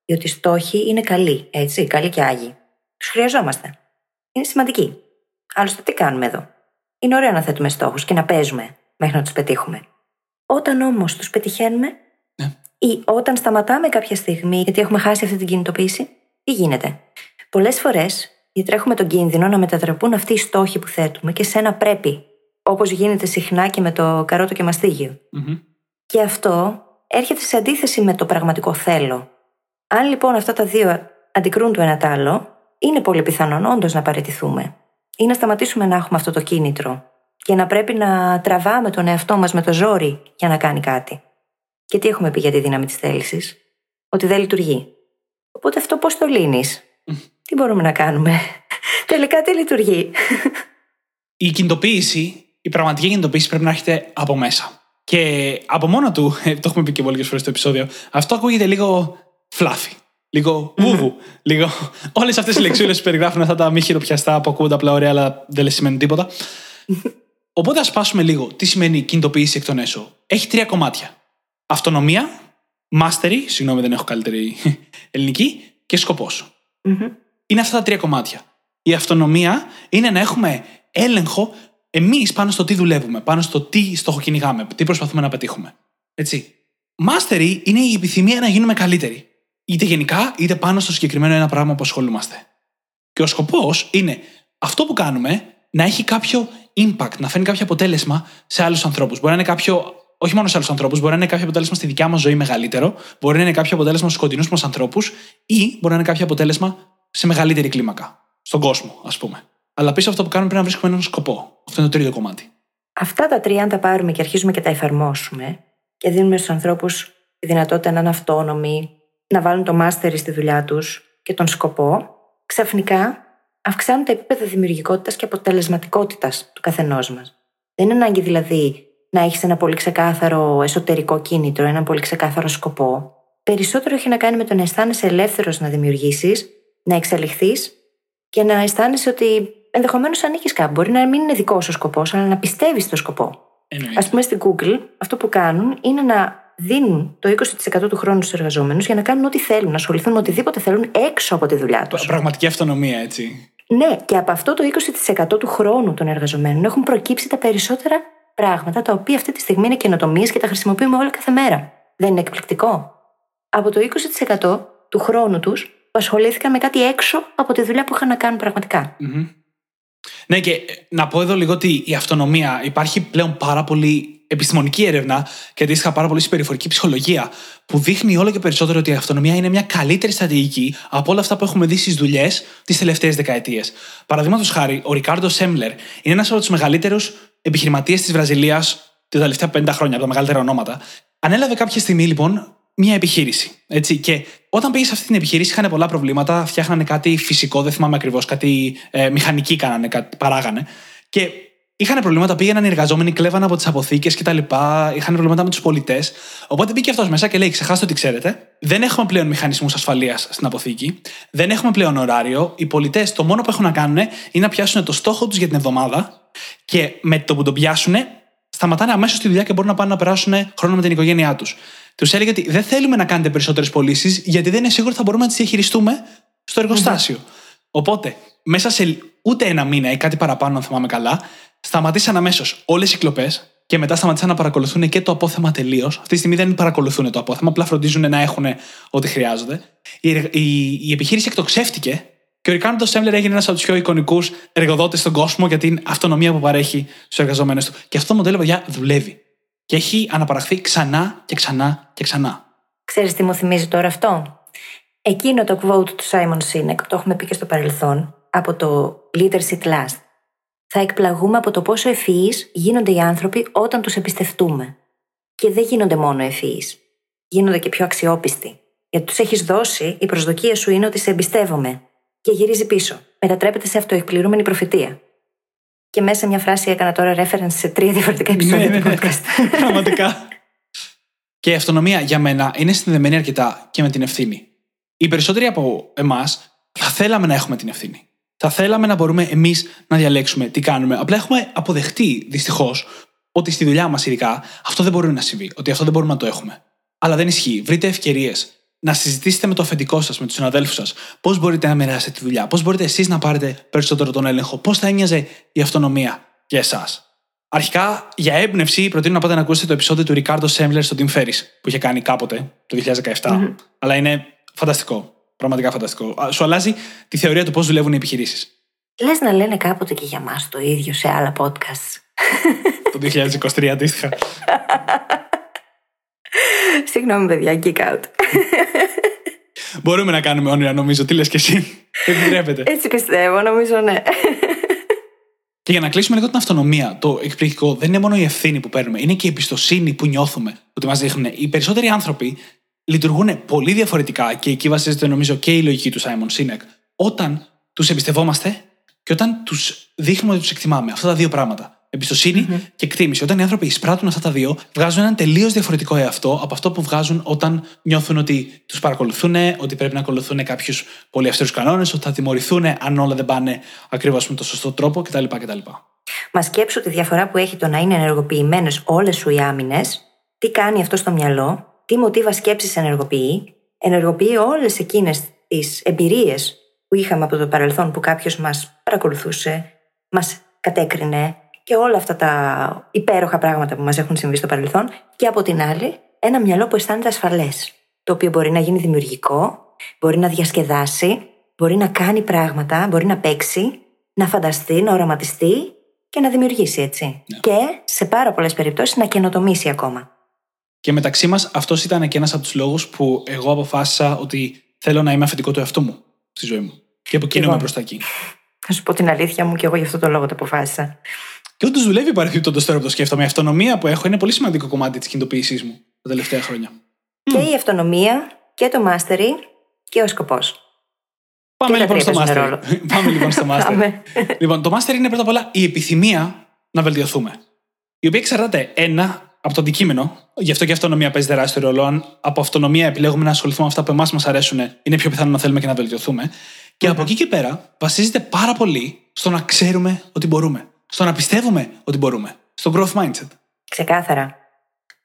Διότι οι στόχοι είναι καλοί, έτσι, καλοί και άγιοι. Τους χρειαζόμαστε. Είναι σημαντικοί. Άλλωστε, τι κάνουμε εδώ; Είναι ωραίο να θέτουμε στόχους και να παίζουμε μέχρι να τους πετύχουμε. Όταν όμως τους πετυχαίνουμε, Ναι. ή όταν σταματάμε κάποια στιγμή γιατί έχουμε χάσει αυτή την κινητοποίηση, τι γίνεται; Πολλές φορές διατρέχουμε τον κίνδυνο να μετατραπούν αυτοί οι στόχοι που θέτουμε και σε ένα πρέπει, όπως γίνεται συχνά και με το καρότο και μαστίγιο. Μμμ. Και αυτό έρχεται σε αντίθεση με το πραγματικό θέλω. Αν λοιπόν αυτά τα δύο αντικρούν το ένα τ' άλλο, είναι πολύ πιθανόν όντως να παραιτηθούμε ή να σταματήσουμε να έχουμε αυτό το κίνητρο και να πρέπει να τραβάμε τον εαυτό μας με το ζόρι για να κάνει κάτι. Και τι έχουμε πει για τη δύναμη της θέλησης, Ότι δεν λειτουργεί. Οπότε αυτό πώς το λύνεις, Τι μπορούμε να κάνουμε; Τελικά τι λειτουργεί; Η κινητοποίηση, η πραγματική κινητοποίηση πρέπει να έρχεται από μέσα. Και από μόνο του, το έχουμε πει και πολλέ φορές στο επεισόδιο, αυτό ακούγεται λίγο φλάφι. Λίγο βούβου. λίγο. Όλες αυτές οι λεξούλες που περιγράφουν αυτά τα μη χειροπιαστά που ακούγονται απλά ωραία, αλλά δεν λες σημαίνουν τίποτα. Οπότε ας σπάσουμε λίγο τι σημαίνει κινητοποίηση εκ των έσω. Έχει τρία κομμάτια. Αυτονομία, mastery, συγγνώμη δεν έχω καλύτερη ελληνική, και σκοπός. Είναι αυτά τα τρία κομμάτια. Η αυτονομία είναι να έχουμε έλεγχο εμείς πάνω στο τι δουλεύουμε, πάνω στο τι στόχο κυνηγάμε, τι προσπαθούμε να πετύχουμε. Έτσι. Mastery είναι η επιθυμία να γίνουμε καλύτεροι. Είτε γενικά, είτε πάνω στο συγκεκριμένο ένα πράγμα που ασχολούμαστε. Και ο σκοπός είναι αυτό που κάνουμε να έχει κάποιο impact, να φέρνει κάποιο αποτέλεσμα σε άλλους ανθρώπους. Μπορεί να είναι κάποιο, όχι μόνο σε άλλους ανθρώπους, μπορεί να είναι κάποιο αποτέλεσμα στη δικιά μας ζωή μεγαλύτερο, μπορεί να είναι κάποιο αποτέλεσμα στους κοντινούς μας ανθρώπους ή μπορεί να είναι κάποιο αποτέλεσμα σε μεγαλύτερη κλίμακα. Στον κόσμο, ας πούμε. Αλλά πίσω από αυτό που κάνουμε πρέπει να βρίσκουμε έναν σκοπό. Αυτό είναι το τρίτο κομμάτι. Αυτά τα τρία, αν τα πάρουμε και αρχίζουμε και τα εφαρμόσουμε και δίνουμε στους ανθρώπους τη δυνατότητα να είναι αυτόνομοι, να βάλουν το mastery στη δουλειά τους και τον σκοπό, ξαφνικά αυξάνουν τα επίπεδα δημιουργικότητας και αποτελεσματικότητας του καθενός μας. Δεν είναι ανάγκη δηλαδή να έχεις ένα πολύ ξεκάθαρο εσωτερικό κίνητρο, ένα πολύ ξεκάθαρο σκοπό. Περισσότερο έχει να κάνει με το να αισθάνεσαι ελεύθερος να δημιουργήσεις, να εξελιχθείς και να αισθάνεσαι ότι ενδεχομένως ανήκεις κάπου. Μπορεί να μην είναι δικός ο σκοπός, αλλά να πιστεύεις στο σκοπό. Α πούμε, στην Google, αυτό που κάνουν είναι να δίνουν το 20% του χρόνου στους εργαζόμενου για να κάνουν ό,τι θέλουν, να ασχοληθούν με οτιδήποτε θέλουν έξω από τη δουλειά τους. Πραγματική αυτονομία, έτσι. Ναι, και από αυτό το 20% του χρόνου των εργαζομένων έχουν προκύψει τα περισσότερα πράγματα τα οποία αυτή τη στιγμή είναι καινοτομίες και τα χρησιμοποιούμε όλα κάθε μέρα. Δεν είναι εκπληκτικό; Από το 20% του χρόνου τους ασχολήθηκαν με κάτι έξω από τη δουλειά που είχαν να κάνουν πραγματικά. Ναι, και να πω εδώ λίγο ότι η αυτονομία υπάρχει πλέον πάρα πολύ επιστημονική έρευνα και αντίστοιχα πάρα πολύ συμπεριφορική ψυχολογία που δείχνει όλο και περισσότερο ότι η αυτονομία είναι μια καλύτερη στρατηγική από όλα αυτά που έχουμε δει στις δουλειές τις τελευταίες δεκαετίες. Παραδείγματος χάρη, ο Ρικάρντο Σέμλερ είναι ένας από τους μεγαλύτερους επιχειρηματίες της Βραζιλίας τα τελευταία 50 χρόνια, από τα μεγαλύτερα ονόματα. Ανέλαβε κάποια στιγμή λοιπόν μια επιχείρηση. Έτσι. Και όταν πήγε σε αυτή την επιχείρηση, είχαν πολλά προβλήματα. Φτιάχνανε κάτι φυσικό, δεν θυμάμαι ακριβώς, κάτι ε, μηχανική κάνανε, κάτι παράγανε. Και είχαν προβλήματα, πήγαιναν οι εργαζόμενοι, κλέβαν από τις αποθήκες κτλ. Είχαν προβλήματα με τους πολιτές. Οπότε μπήκε αυτός μέσα και λέει: Ξεχάστε ότι ξέρετε, δεν έχουμε πλέον μηχανισμούς ασφαλείας στην αποθήκη, δεν έχουμε πλέον ωράριο. Οι πολιτές το μόνο που έχουν να κάνουν είναι να πιάσουν το στόχο τους για την εβδομάδα και με το που τον πιάσουν, σταματάνε αμέσως τη δουλειά και μπορούν να πάνε να περάσουν χρόνο με την οικογένειά τους. Τους έλεγε ότι δεν θέλουμε να κάνετε περισσότερες πωλήσεις, γιατί δεν είναι σίγουρο ότι θα μπορούμε να τις διαχειριστούμε στο εργοστάσιο. Οπότε, μέσα σε ούτε ένα μήνα ή κάτι παραπάνω, αν θυμάμαι καλά, σταματήσαν αμέσως όλες οι κλοπές και μετά σταματήσαν να παρακολουθούν και το απόθεμα τελείως. Αυτή τη στιγμή δεν παρακολουθούν το απόθεμα, απλά φροντίζουν να έχουν ό,τι χρειάζονται. Η, η, η επιχείρηση εκτοξεύτηκε και ο Ρικάρντο Σέμλερ έγινε ένας από τους πιο εικονικούς εργοδότες στον κόσμο για την αυτονομία που παρέχει στους εργαζόμενου του. Και αυτό το μοντέλο, παιδιά, δουλεύει. Και έχει αναπαραχθεί ξανά και ξανά και ξανά. Ξέρεις τι μου θυμίζει τώρα αυτό; Εκείνο το quote του Σάιμον Σίνεκ, το έχουμε πει και στο παρελθόν, από το Leadership Last. Θα εκπλαγούμε από το πόσο ευφυείς γίνονται οι άνθρωποι όταν τους εμπιστευτούμε. Και δεν γίνονται μόνο ευφυείς. Γίνονται και πιο αξιόπιστοι. Γιατί τους έχεις δώσει, η προσδοκία σου είναι ότι σε εμπιστεύομαι. Και γυρίζει πίσω. Μετατρέπεται σε αυτοεκπληρούμενη προφητεία. Και μέσα μια φράση έκανα τώρα reference σε τρία διαφορετικά επεισόδια ναι, του ναι, podcast. Πραγματικά. και η αυτονομία για μένα είναι συνδεδεμένη αρκετά και με την ευθύνη. Οι περισσότεροι από εμάς θα θέλαμε να έχουμε την ευθύνη. Θα θέλαμε να μπορούμε εμείς να διαλέξουμε τι κάνουμε. Απλά έχουμε αποδεχτεί, δυστυχώς, ότι στη δουλειά μας ειδικά αυτό δεν μπορεί να συμβεί. Ότι αυτό δεν μπορούμε να το έχουμε. Αλλά δεν ισχύει. Βρείτε ευκαιρίες να συζητήσετε με το αφεντικό σας, με τους συναδέλφους σας, πώς μπορείτε να μοιράσετε τη δουλειά, πώς μπορείτε εσείς να πάρετε περισσότερο τον έλεγχο, πώς θα έμοιαζε η αυτονομία για εσάς. Αρχικά, για έμπνευση, προτείνω να πάτε να ακούσετε το επεισόδιο του Ρικάρντο Σέμβλερ στο Team Ferris που είχε κάνει κάποτε, το 2017. Αλλά είναι φανταστικό. Πραγματικά φανταστικό. Σου αλλάζει τη θεωρία του πώς δουλεύουν οι επιχειρήσεις. Λες να λένε κάποτε και για μας το ίδιο σε άλλα podcast. το 2023 αντίστοιχα. Συγγνώμη, παιδιά, kick out. Μπορούμε να κάνουμε όνειρα, νομίζω. Τι λες και εσύ. Επιτρέπεται. Έτσι πιστεύω, νομίζω, ναι. Και για να κλείσουμε λίγο την αυτονομία, το εκπληκτικό δεν είναι μόνο η ευθύνη που παίρνουμε, είναι και η εμπιστοσύνη που νιώθουμε ότι μας δείχνουν. Οι περισσότεροι άνθρωποι λειτουργούν πολύ διαφορετικά και εκεί βασίζεται νομίζω και η λογική του Σάιμον Σίνεκ. Όταν τους εμπιστευόμαστε και όταν τους δείχνουμε ότι τους εκτιμάμε. Αυτά τα δύο πράγματα εμπιστοσυνη και εκτίμηση. Όταν οι άνθρωποι εισπράττουν αυτά τα δύο, βγάζουν έναν τελείως διαφορετικό εαυτό από αυτό που βγάζουν όταν νιώθουν ότι τους παρακολουθούν, ότι πρέπει να ακολουθούν κάποιους πολύ αυστηρούς κανόνες, ότι θα τιμωρηθούν αν όλα δεν πάνε ακριβώς με τον σωστό τρόπο κτλ. κτλ. Μα σκέψου τη διαφορά που έχει το να είναι ενεργοποιημένες όλες σου οι άμυνες, τι κάνει αυτό στο μυαλό, τι μοτίβα σκέψης ενεργοποιεί, ενεργοποιεί όλες εκείνες τις εμπειρίες που είχαμε από το παρελθόν που κάποιος μας παρακολουθούσε, μας κατέκρινε, και όλα αυτά τα υπέροχα πράγματα που μας έχουν συμβεί στο παρελθόν. Και από την άλλη, ένα μυαλό που αισθάνεται ασφαλές. Το οποίο μπορεί να γίνει δημιουργικό, μπορεί να διασκεδάσει, μπορεί να κάνει πράγματα, μπορεί να παίξει, να φανταστεί, να οραματιστεί και να δημιουργήσει έτσι. Ναι. Και σε πάρα πολλές περιπτώσεις να καινοτομήσει ακόμα. Και μεταξύ μας, αυτός ήταν και ένας από τους λόγους που εγώ αποφάσισα ότι θέλω να είμαι αφεντικό του εαυτού μου στη ζωή μου. Και που κινούμαι προ τα εκεί. Θα σου πω την αλήθεια μου και εγώ γι' αυτό το λόγο το αποφάσισα. Και όντως δουλεύει παρεμπιπτόντως τώρα που το σκέφτομαι. Η αυτονομία που έχω είναι πολύ σημαντικό κομμάτι της κινητοποίησής μου τα τελευταία χρόνια. Και η αυτονομία και το mastery και ο σκοπός. Πάμε Και τα λοιπόν στο τρία παίζουν Master. Πάμε λοιπόν στο Master. Πάμε. λοιπόν, το Master είναι πρώτα απ' όλα η επιθυμία να βελτιωθούμε. Η οποία εξαρτάται ένα από το αντικείμενο. Γι' αυτό και η αυτονομία παίζει τεράστιο ρόλο. Αν από αυτονομία επιλέγουμε να ασχοληθούμε με αυτά που εμάς μας αρέσουν, είναι πιο πιθανό να θέλουμε και να βελτιωθούμε. Και από εκεί και πέρα βασίζεται πάρα πολύ στο να ξέρουμε ότι μπορούμε. Στο να πιστεύουμε ότι μπορούμε. Στο growth mindset. Ξεκάθαρα.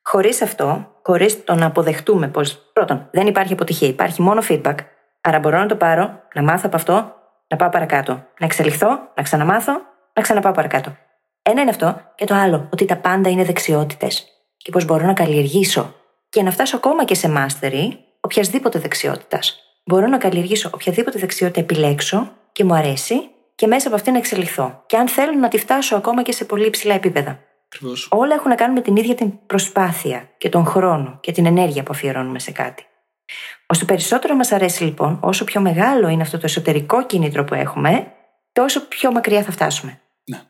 Χωρίς αυτό, χωρίς το να αποδεχτούμε πως πρώτον δεν υπάρχει αποτυχία, υπάρχει μόνο feedback. Άρα μπορώ να το πάρω, να μάθω από αυτό, να πάω παρακάτω. Να εξελιχθώ, να ξαναμάθω, να ξαναπάω παρακάτω. Ένα είναι αυτό. Και το άλλο, ότι τα πάντα είναι δεξιότητες. Και πω μπορώ να καλλιεργήσω και να φτάσω ακόμα και σε mastery οποιασδήποτε δεξιότητας. Μπορώ να καλλιεργήσω οποιαδήποτε δεξιότητα επιλέξω και μου αρέσει και μέσα από αυτή να εξελιχθώ. Και αν θέλω να τη φτάσω ακόμα και σε πολύ υψηλά επίπεδα. Ακριβώς. Όλα έχουν να κάνουν με την ίδια την προσπάθεια και τον χρόνο και την ενέργεια που αφιερώνουμε σε κάτι. Όσο περισσότερο μας αρέσει λοιπόν, όσο πιο μεγάλο είναι αυτό το εσωτερικό κίνητρο που έχουμε, τόσο πιο μακριά θα φτάσουμε. Ναι.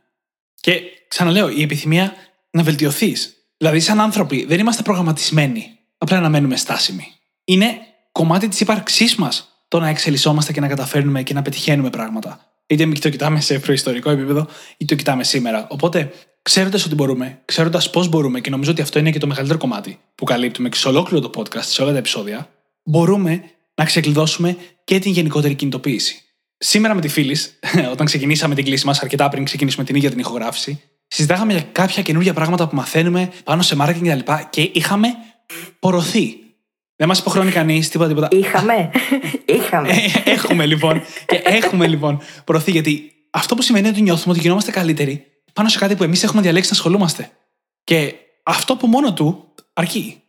Και ξαναλέω, η επιθυμία να βελτιωθείς. Δηλαδή, σαν άνθρωποι, δεν είμαστε προγραμματισμένοι απλά να μένουμε στάσιμοι. Είναι κομμάτι της ύπαρξής μας το να εξελισσόμαστε και να καταφέρνουμε και να πετυχαίνουμε πράγματα. Είτε το κοιτάμε σε προϊστορικό επίπεδο, είτε το κοιτάμε σήμερα. Οπότε, ξέροντας ότι μπορούμε, ξέροντας πώς μπορούμε, και νομίζω ότι αυτό είναι και το μεγαλύτερο κομμάτι που καλύπτουμε και σε ολόκληρο το podcast, σε όλα τα επεισόδια, μπορούμε να ξεκλειδώσουμε και την γενικότερη κινητοποίηση. Σήμερα με τη φίλης, όταν ξεκινήσαμε την κλίση μας, αρκετά πριν ξεκινήσουμε την ίδια την ηχογράφηση, συζητάγαμε για κάποια καινούργια πράγματα που μαθαίνουμε πάνω σε marketing κτλ. Και, και είχαμε πορωθεί. Δεν μας υποχρεώνει κανείς, τίποτα, τίποτα. Είχαμε. Είχαμε. Ε, έχουμε λοιπόν. Και έχουμε λοιπόν προωθεί γιατί αυτό που σημαίνει είναι ότι νιώθουμε ότι γινόμαστε καλύτεροι πάνω σε κάτι που εμείς έχουμε διαλέξει να ασχολούμαστε. Και αυτό που μόνο του αρκεί.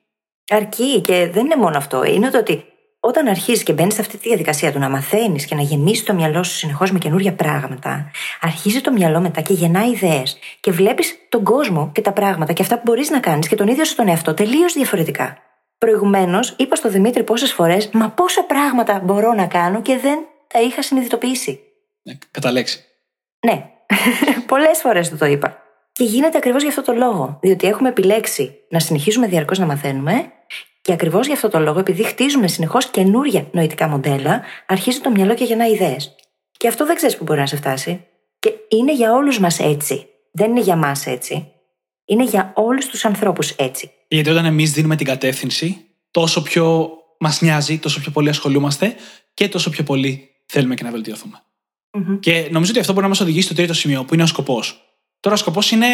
Αρκεί και δεν είναι μόνο αυτό. Είναι το ότι όταν αρχίζεις και μπαίνεις σε αυτή τη διαδικασία του να μαθαίνεις και να γεμίσεις το μυαλό σου συνεχώς με καινούργια πράγματα, αρχίζει το μυαλό μετά και γεννά ιδέες. Και βλέπεις τον κόσμο και τα πράγματα και αυτά που μπορείς να κάνεις και τον ίδιο σου τον εαυτό τελείως διαφορετικά. Προηγουμένως είπα στο Δημήτρη πόσες φορές, Μα πόσα πράγματα μπορώ να κάνω και δεν τα είχα συνειδητοποιήσει. Ναι, κατά λέξη. Ναι, πολλές φορές του το είπα. Και γίνεται ακριβώς γι' αυτό το λόγο. Διότι έχουμε επιλέξει να συνεχίζουμε διαρκώς να μαθαίνουμε και ακριβώς γι' αυτό το λόγο, επειδή χτίζουμε συνεχώς καινούρια νοητικά μοντέλα, αρχίζει το μυαλό και γεννά ιδέες. Και αυτό δεν ξέρεις που μπορεί να σε φτάσει. Και είναι για όλους μας έτσι. Δεν είναι για μας έτσι. Είναι για όλους τους ανθρώπους έτσι. Γιατί όταν εμείς δίνουμε την κατεύθυνση, τόσο πιο μας νοιάζει, τόσο πιο πολύ ασχολούμαστε και τόσο πιο πολύ θέλουμε και να βελτιωθούμε. Mm-hmm. Και νομίζω ότι αυτό μπορεί να μας οδηγήσει στο τρίτο σημείο, που είναι ο σκοπός. Τώρα, ο σκοπός είναι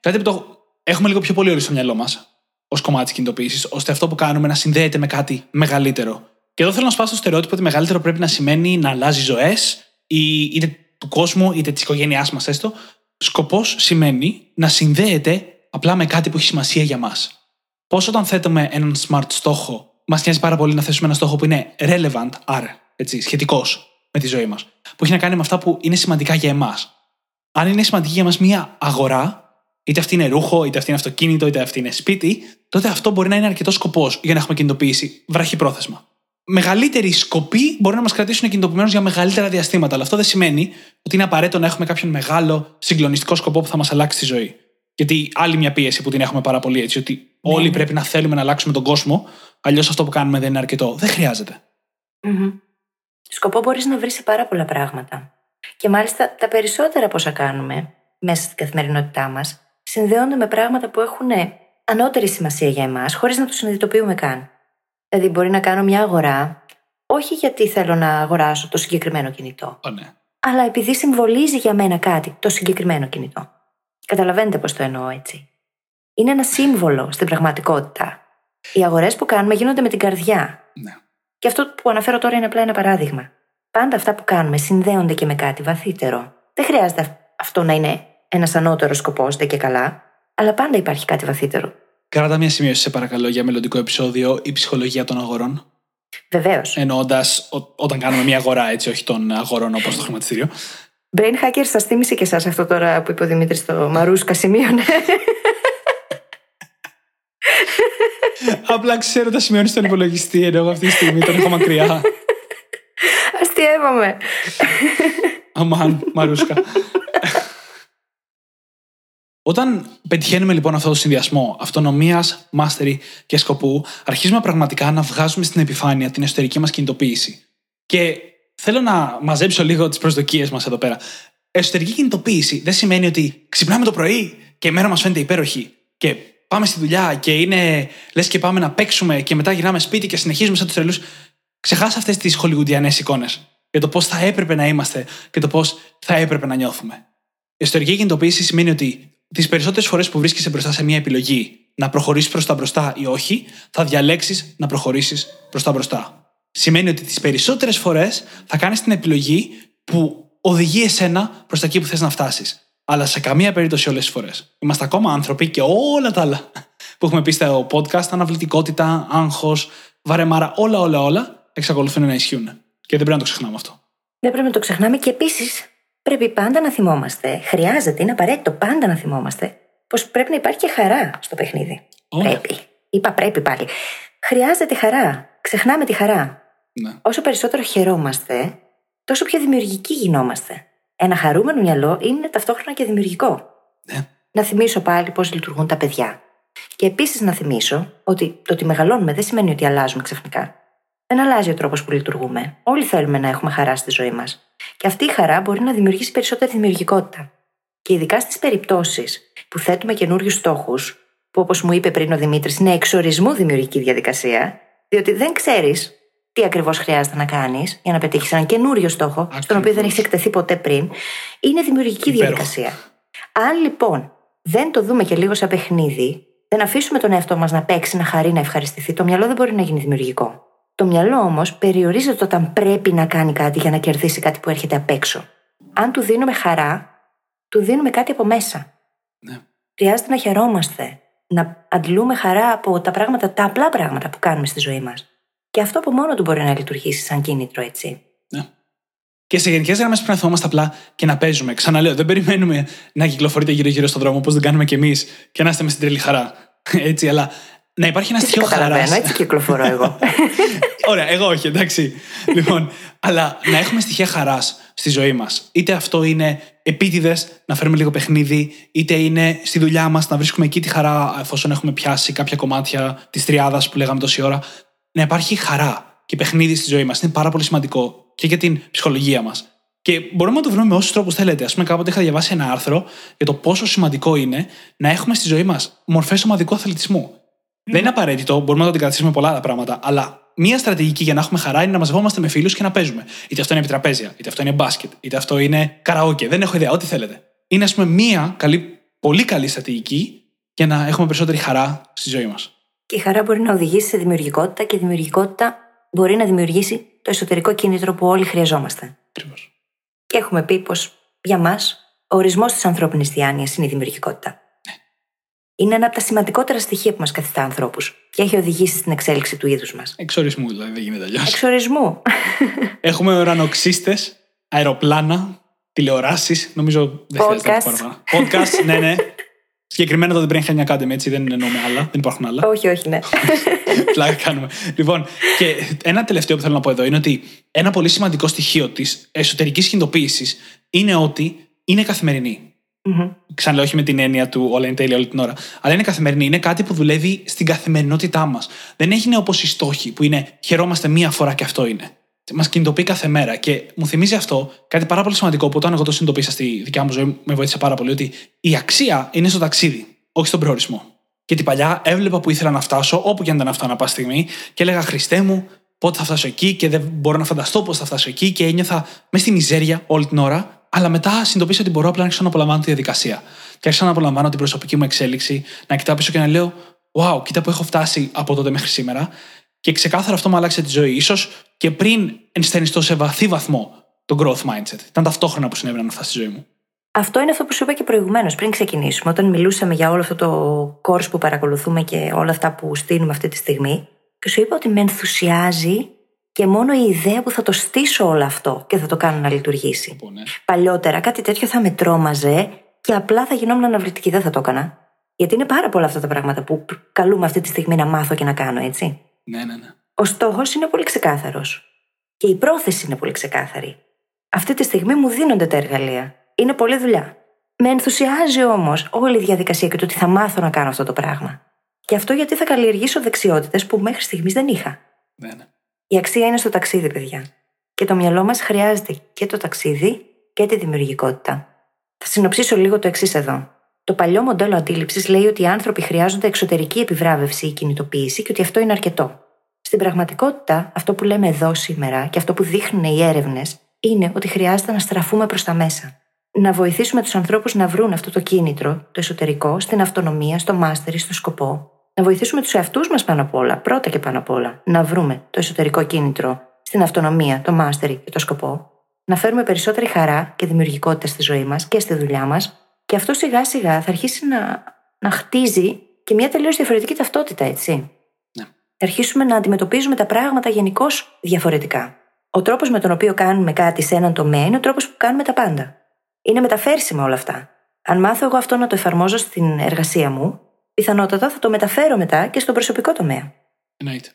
κάτι που το έχουμε λίγο πιο πολύ ορίσει στο μυαλό μας ως κομμάτι της κινητοποίησης, ώστε αυτό που κάνουμε να συνδέεται με κάτι μεγαλύτερο. Και εδώ θέλω να σπάσω το στερεότυπο ότι μεγαλύτερο πρέπει να σημαίνει να αλλάζει ζωές, είτε του κόσμου είτε της οικογένειάς μας έστω. Σκοπός σημαίνει να συνδέεται απλά με κάτι που έχει σημασία για μας. Πώς όταν θέτουμε έναν smart στόχο, μας νοιάζει πάρα πολύ να θέσουμε ένα στόχο που είναι relevant, άρα σχετικός με τη ζωή μας, που έχει να κάνει με αυτά που είναι σημαντικά για εμάς. Αν είναι σημαντική για μας μία αγορά, είτε αυτή είναι ρούχο, είτε αυτή είναι αυτοκίνητο, είτε αυτή είναι σπίτι, τότε αυτό μπορεί να είναι αρκετός σκοπός για να έχουμε κινητοποίηση βραχυπρόθεσμα. Μεγαλύτεροι σκοποί μπορεί να μας κρατήσουν κινητοποιημένους για μεγαλύτερα διαστήματα, αλλά αυτό δεν σημαίνει ότι είναι απαραίτητο να έχουμε κάποιον μεγάλο συγκλονιστικό σκοπό που θα μας αλλάξει τη ζωή. Γιατί άλλη μια πίεση που την έχουμε πάρα πολύ έτσι, ότι ναι, όλοι ναι. πρέπει να θέλουμε να αλλάξουμε τον κόσμο, αλλιώς αυτό που κάνουμε δεν είναι αρκετό. Δεν χρειάζεται. Mm-hmm. Σκοπό μπορείς να βρεις σε πάρα πολλά πράγματα. Και μάλιστα τα περισσότερα από όσα κάνουμε μέσα στην καθημερινότητά μας συνδέονται με πράγματα που έχουν ανώτερη σημασία για εμάς, χωρίς να το συνειδητοποιούμε καν. Δηλαδή, μπορεί να κάνω μια αγορά, όχι γιατί θέλω να αγοράσω το συγκεκριμένο κινητό. Oh, ναι. Αλλά επειδή συμβολίζει για μένα κάτι το συγκεκριμένο κινητό. Καταλαβαίνετε πώς το εννοώ έτσι. Είναι ένα σύμβολο στην πραγματικότητα. Οι αγορές που κάνουμε γίνονται με την καρδιά. Ναι. Και αυτό που αναφέρω τώρα είναι απλά ένα παράδειγμα. Πάντα αυτά που κάνουμε συνδέονται και με κάτι βαθύτερο. Δεν χρειάζεται αυτό να είναι ένας ανώτερος σκοπός, δεν και καλά, αλλά πάντα υπάρχει κάτι βαθύτερο. Κράτα μια σημείωση, σε παρακαλώ, για μελλοντικό επεισόδιο η ψυχολογία των αγορών. Βεβαίως. Εννοώντας όταν κάνουμε μια αγορά, έτσι, όχι των αγορών όπως το χρηματιστήριο. Brain Hacker, σας θύμισε και εσάς αυτό τώρα που είπε ο Δημήτρης στο Μαρούσκα σημείωνε. Απλά ξέρω τα σημειώνεις στον υπολογιστή, ενώ εγώ αυτή τη στιγμή τον έχω μακριά. Αστειεύομαι. Αμάν, Μαρούσκα. Όταν πετυχαίνουμε λοιπόν αυτό το συνδυασμό αυτονομίας, μάστερη και σκοπού, αρχίζουμε πραγματικά να βγάζουμε στην επιφάνεια την εσωτερική μας κινητοποίηση. Και θέλω να μαζέψω λίγο τις προσδοκίες μας εδώ πέρα. Εσωτερική κινητοποίηση δεν σημαίνει ότι ξυπνάμε το πρωί και η μέρα μας φαίνεται υπέροχη και πάμε στη δουλειά και είναι λες και πάμε να παίξουμε και μετά γυρνάμε σπίτι και συνεχίζουμε σαν τους τρελούς. Ξεχάσα αυτές τις χολιγουντιανές εικόνες για το πώς θα έπρεπε να είμαστε και το πώς θα έπρεπε να νιώθουμε. Η εσωτερική κινητοποίηση σημαίνει ότι τις περισσότερες φορές που βρίσκεσαι μπροστά σε μια επιλογή να προχωρήσεις προς τα μπροστά ή όχι, θα διαλέξεις να προχωρήσεις προς τα μπροστά. Σημαίνει ότι τις περισσότερες φορές θα κάνεις την επιλογή που οδηγεί εσένα προς τα εκεί που θες να φτάσεις. Αλλά σε καμία περίπτωση όλες τις φορές. Είμαστε ακόμα άνθρωποι και όλα τα άλλα που έχουμε πει στο podcast, αναβλητικότητα, άγχος, βαρεμάρα, όλα, όλα, όλα εξακολουθούν να ισχύουν. Και δεν πρέπει να το ξεχνάμε αυτό. Δεν πρέπει να το ξεχνάμε και επίσης πρέπει πάντα να θυμόμαστε. Χρειάζεται, είναι απαραίτητο πάντα να θυμόμαστε πως πρέπει να υπάρχει και χαρά στο παιχνίδι. Ωραία. Πρέπει. Είπα πρέπει πάλι. Χρειάζεται χαρά. Ξεχνάμε τη χαρά. Ναι. Όσο περισσότερο χαιρόμαστε, τόσο πιο δημιουργικοί γινόμαστε. Ένα χαρούμενο μυαλό είναι ταυτόχρονα και δημιουργικό. Ναι. Να θυμίσω πάλι πώς λειτουργούν τα παιδιά. Και επίσης να θυμίσω ότι το ότι μεγαλώνουμε δεν σημαίνει ότι αλλάζουμε ξαφνικά. Δεν αλλάζει ο τρόπος που λειτουργούμε. Όλοι θέλουμε να έχουμε χαρά στη ζωή μας. Και αυτή η χαρά μπορεί να δημιουργήσει περισσότερη δημιουργικότητα. Και ειδικά στις περιπτώσεις που θέτουμε καινούριους στόχους, που όπως μου είπε πριν ο Δημήτρης, είναι εξορισμού δημιουργική διαδικασία, διότι δεν ξέρεις τι ακριβώς χρειάζεται να κάνεις για να πετύχεις έναν καινούριο στόχο, στον οποίο δεν έχει εκτεθεί ποτέ πριν, είναι δημιουργική Υπέροχο. διαδικασία. Αν λοιπόν δεν το δούμε και λίγο σαν παιχνίδι, δεν αφήσουμε τον εαυτό μας να παίξει, να χαρεί, να ευχαριστηθεί, το μυαλό δεν μπορεί να γίνει δημιουργικό. Το μυαλό όμως περιορίζεται όταν πρέπει να κάνει κάτι για να κερδίσει κάτι που έρχεται απ' έξω. Αν του δίνουμε χαρά, του δίνουμε κάτι από μέσα. Ναι. Χρειάζεται να χαιρόμαστε, να αντλούμε χαρά από τα πράγματα, τα απλά πράγματα που κάνουμε στη ζωή μας. Και αυτό από μόνο του μπορεί να λειτουργήσει σαν κίνητρο, έτσι. Ναι. Και σε γενικές γραμμές πρέπει να θυμόμαστε απλά και να παίζουμε. Ξαναλέω, δεν περιμένουμε να κυκλοφορείτε γύρω-γύρω στον δρόμο όπως δεν κάνουμε κι εμείς και να είστε μες στην τρελή χαρά. Έτσι, αλλά να υπάρχει ένας Δεν σε στοιχείο χαρά. καταλαβαίνω, έτσι κυκλοφορώ εγώ. Ωραία, εγώ όχι, εντάξει. λοιπόν, αλλά να έχουμε στοιχεία χαράς στη ζωή μας. Είτε αυτό είναι επίτηδες να φέρουμε λίγο παιχνίδι, είτε είναι στη δουλειά μας να βρίσκουμε εκεί τη χαρά εφόσον έχουμε πιάσει κάποια κομμάτια της τριάδας που λέγαμε τόση ώρα. Να υπάρχει χαρά και παιχνίδι στη ζωή μας. Είναι πάρα πολύ σημαντικό και για την ψυχολογία μας. Και μπορούμε να το βρούμε με όσους τρόπους θέλετε. Α πούμε, κάποτε είχα διαβάσει ένα άρθρο για το πόσο σημαντικό είναι να έχουμε στη ζωή μας μορφές ομαδικού αθλητισμού. Δεν είναι απαραίτητο, μπορούμε να το αντικαταστήσουμε πολλά άλλα πράγματα, αλλά μία στρατηγική για να έχουμε χαρά είναι να μαζευόμαστε με φίλους και να παίζουμε. Είτε αυτό είναι επιτραπέζια, είτε αυτό είναι μπάσκετ, είτε αυτό είναι καραόκε. Δεν έχω ιδέα, ό,τι θέλετε. Είναι, ας πούμε, μία καλή, πολύ καλή στρατηγική για να έχουμε περισσότερη χαρά στη ζωή μας. και η χαρά μπορεί να οδηγήσει σε δημιουργικότητα και η δημιουργικότητα μπορεί να δημιουργήσει το εσωτερικό κίνητρο που όλοι χρειαζόμαστε. Ακριβώς. Και έχουμε πει πως για μας ο ορισμός της ανθρώπινης διάνοιας είναι η δημιουργικότητα. Είναι ένα από τα σημαντικότερα στοιχεία που μας καθιστά ανθρώπους και έχει οδηγήσει στην εξέλιξη του είδους μας. Εξορισμού δηλαδή, δεν γίνεται αλλιώς. Εξορισμού. Έχουμε ουρανοξύστες, αεροπλάνα, τηλεοράσεις. Νομίζω δεν χρειάζεται να Podcast. πω παραπάνω. Podcast, ναι, ναι. Συγκεκριμένα το The Brain Hacking Academy, έτσι δεν εννοούμε άλλα. Δεν υπάρχουν άλλα. όχι, όχι, ναι. Πλάκα κάνουμε. Λοιπόν, και ένα τελευταίο που θέλω να πω εδώ είναι ότι ένα πολύ σημαντικό στοιχείο της εσωτερικής κινητοποίησης είναι ότι είναι καθημερινή. Μμμ. Ξαναλέω, όχι με την έννοια του όλα είναι τέλεια όλη την ώρα. Αλλά είναι καθημερινή. Είναι κάτι που δουλεύει στην καθημερινότητά μας. Δεν έχει όπω οι στόχοι που είναι χαιρόμαστε μία φορά και αυτό είναι. Μας κινητοποιεί κάθε μέρα. Και μου θυμίζει αυτό κάτι πάρα πολύ σημαντικό που όταν εγώ το συνειδητοποίησα στη δικιά μου ζωή, με βοήθησε πάρα πολύ. Ότι η αξία είναι στο ταξίδι, όχι στον προορισμό. Και την παλιά έβλεπα που ήθελα να φτάσω, όπου και αν ήταν αυτό ανά πάση στιγμή, και έλεγα Χριστέ μου, πότε θα φτάσω εκεί, και δεν μπορώ να φανταστώ πώς θα φτάσω εκεί, και ένιωθα μες στη μιζέρια όλη την ώρα. Αλλά μετά συνειδητοποίησα ότι μπορώ απλά να αρχίσω να απολαμβάνω τη διαδικασία. Και άρχισα να απολαμβάνω την προσωπική μου εξέλιξη, να κοιτάω πίσω και να λέω: Wow, κοίτα που έχω φτάσει από τότε μέχρι σήμερα. Και ξεκάθαρα αυτό μου άλλαξε τη ζωή. σω και πριν ενσθενιστώ σε βαθύ βαθμό το growth mindset. Ήταν ταυτόχρονα που συνέβαιναν αυτά στη ζωή μου. Αυτό είναι αυτό που σου είπα και προηγουμένως, πριν ξεκινήσουμε, όταν μιλούσαμε για όλο αυτό το course που παρακολουθούμε και όλα αυτά που στείλουμε αυτή τη στιγμή. Και σου είπα ότι με ενθουσιάζει και μόνο η ιδέα που θα το στήσω όλο αυτό και θα το κάνω να λειτουργήσει. Λοιπόν, ναι. Παλιότερα κάτι τέτοιο θα με τρόμαζε και απλά θα γινόμουν αναβλητική, δεν θα το έκανα. Γιατί είναι πάρα πολλά αυτά τα πράγματα που καλούμε αυτή τη στιγμή να μάθω και να κάνω, έτσι. ναι, ναι, ναι. Ο στόχος είναι πολύ ξεκάθαρος. Και η πρόθεση είναι πολύ ξεκάθαρη. Αυτή τη στιγμή μου δίνονται τα εργαλεία. Είναι πολλή δουλειά. Με ενθουσιάζει όμως όλη η διαδικασία και το ότι θα μάθω να κάνω αυτό το πράγμα. Και αυτό γιατί θα καλλιεργήσω δεξιότητες που μέχρι στιγμής δεν είχα. ναι, ναι. Η αξία είναι στο ταξίδι, παιδιά. Και το μυαλό μας χρειάζεται και το ταξίδι και τη δημιουργικότητα. Θα συνοψίσω λίγο το εξής εδώ. Το παλιό μοντέλο αντίληψης λέει ότι οι άνθρωποι χρειάζονται εξωτερική επιβράβευση ή κινητοποίηση και ότι αυτό είναι αρκετό. Στην πραγματικότητα, αυτό που λέμε εδώ σήμερα και αυτό που δείχνουν οι έρευνες είναι ότι χρειάζεται να στραφούμε προς τα μέσα. Να βοηθήσουμε τους ανθρώπους να βρουν αυτό το κίνητρο, το εσωτερικό, στην αυτονομία, στο μάστερ, στο σκοπό. Να βοηθήσουμε τους εαυτούς μας πάνω απ' όλα, πρώτα και πάνω απ' όλα, να βρούμε το εσωτερικό κίνητρο στην αυτονομία, το μάστερ και το σκοπό. Να φέρουμε περισσότερη χαρά και δημιουργικότητα στη ζωή μας και στη δουλειά μας. Και αυτό σιγά σιγά θα αρχίσει να, να χτίζει και μια τελείως διαφορετική ταυτότητα, έτσι. Ναι. Θα αρχίσουμε να αντιμετωπίζουμε τα πράγματα γενικώς διαφορετικά. Ο τρόπος με τον οποίο κάνουμε κάτι σε έναν τομέα είναι ο τρόπος που κάνουμε τα πάντα. Είναι μεταφέρσιμα όλα αυτά. Αν μάθω εγώ αυτό να το εφαρμόζω στην εργασία μου, πιθανότατα θα το μεταφέρω μετά και στον προσωπικό τομέα. Εννοείται.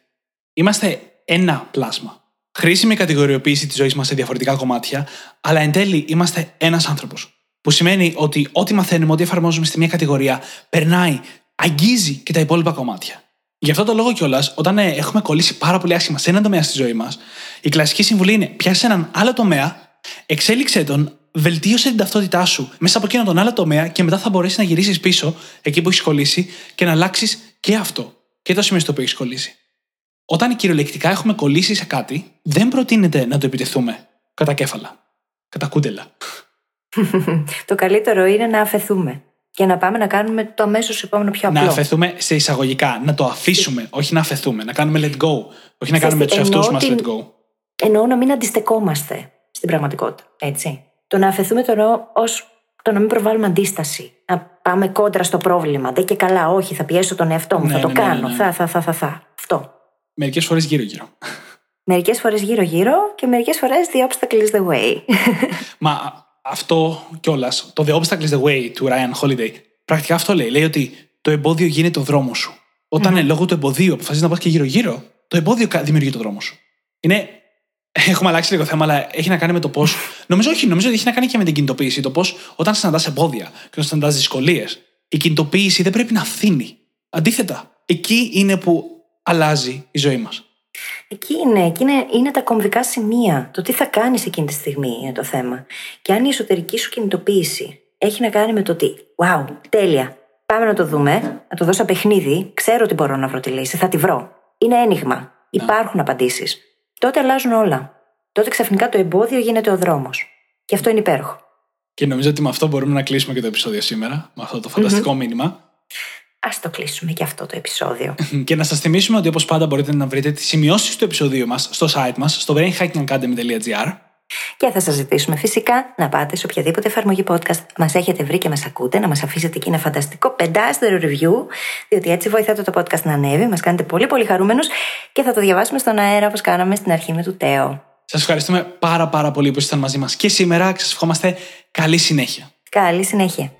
Είμαστε ένα πλάσμα. Χρήσιμη κατηγοριοποίηση της ζωής μας σε διαφορετικά κομμάτια, αλλά εν τέλει είμαστε ένας άνθρωπος. Που σημαίνει ότι ό,τι μαθαίνουμε, ό,τι εφαρμόζουμε στη μία κατηγορία, περνάει, αγγίζει και τα υπόλοιπα κομμάτια. Γι' αυτό το λόγο κιόλας, όταν ε, έχουμε κολλήσει πάρα πολύ άσχημα σε έναν τομέα στη ζωή μας, η κλασική συμβουλή είναι πιάσει έναν άλλο τομέα, εξέλιξε τον, βελτίωσε την ταυτότητά σου μέσα από εκείνον τον άλλο τομέα και μετά θα μπορέσεις να γυρίσεις πίσω εκεί που έχεις κολλήσει και να αλλάξεις και αυτό. Και το σημείο στο οποίο έχεις κολλήσει. Όταν κυριολεκτικά έχουμε κολλήσει σε κάτι, δεν προτείνεται να το επιτεθούμε κατά κέφαλα. Κατά κούντελα. το καλύτερο είναι να αφαιθούμε και να πάμε να κάνουμε το αμέσως επόμενο πιο απλό. Να αφαιθούμε σε εισαγωγικά, να το αφήσουμε, όχι να αφαιθούμε. Να κάνουμε let go. Όχι να κάνουμε τους εαυτούς μας let go. Εννοώ να μην αντιστεκόμαστε στην πραγματικότητα. Έτσι. Το να αφαιθούμε το εννοώ ω το να μην προβάλλουμε αντίσταση. Να πάμε κόντρα στο πρόβλημα. Δεν και καλά, όχι, θα πιέσω τον εαυτό μου, Ναι, θα το ναι, ναι, κάνω. ναι. Θα, θα, θα, θα, θα. Αυτό. Μερικές φορές γύρω-γύρω. Μερικές φορές γύρω-γύρω και μερικές φορές the obstacle is the way. Μα αυτό κιόλας, το The Obstacle is the Way του Ryan Holiday, πρακτικά αυτό λέει. Λέει ότι το εμπόδιο γίνεται ο δρόμο σου. Όταν mm. λόγω του εμποδίου αποφασίζεις να πας και γύρω-γύρω, το εμπόδιο κα- δημιουργεί το δρόμο σου. Είναι. Έχουμε αλλάξει λίγο θέμα, αλλά έχει να κάνει με το πώ. νομίζω όχι, νομίζω ότι έχει να κάνει και με την κινητοποίηση. Το πώς όταν συναντάς εμπόδια και όταν συναντάς δυσκολίες, η κινητοποίηση δεν πρέπει να φθήνει. Αντίθετα, εκεί είναι που αλλάζει η ζωή μας. Εκεί είναι, εκεί είναι, είναι τα κομβικά σημεία. Το τι θα κάνεις εκείνη τη στιγμή είναι το θέμα. Και αν η εσωτερική σου κινητοποίηση έχει να κάνει με το ότι, wow, τέλεια, πάμε να το δούμε, να το δώσω σαν παιχνίδι, ξέρω ότι μπορώ να βρω τη λύση, θα τη βρω. Είναι ένιγμα. Υπάρχουν απαντήσεις. Τότε αλλάζουν όλα. Τότε ξαφνικά το εμπόδιο γίνεται ο δρόμος. Και αυτό είναι υπέροχο. Και νομίζω ότι με αυτό μπορούμε να κλείσουμε και το επεισόδιο σήμερα, με αυτό το φανταστικο μήνυμα. Α το κλείσουμε και αυτό το επεισόδιο. Και να σας θυμίσουμε ότι όπως πάντα μπορείτε να βρείτε τις σημειώσεις του επεισοδίου μας στο site μας, στο brainhackingacademy.gr. Και θα σας ζητήσουμε φυσικά να πάτε σε οποιαδήποτε εφαρμογή podcast μας έχετε βρει και μας ακούτε, να μας αφήσετε εκεί ένα φανταστικό πεντάστερο review, διότι έτσι βοηθάτε το podcast να ανέβει, μας κάνετε πολύ πολύ χαρούμενους και θα το διαβάσουμε στον αέρα όπως κάναμε στην αρχή με του Τέο. Σας ευχαριστούμε πάρα πάρα πολύ που ήσασταν μαζί μας και σήμερα και σας ευχόμαστε καλή συνέχεια. Καλή συνέχεια.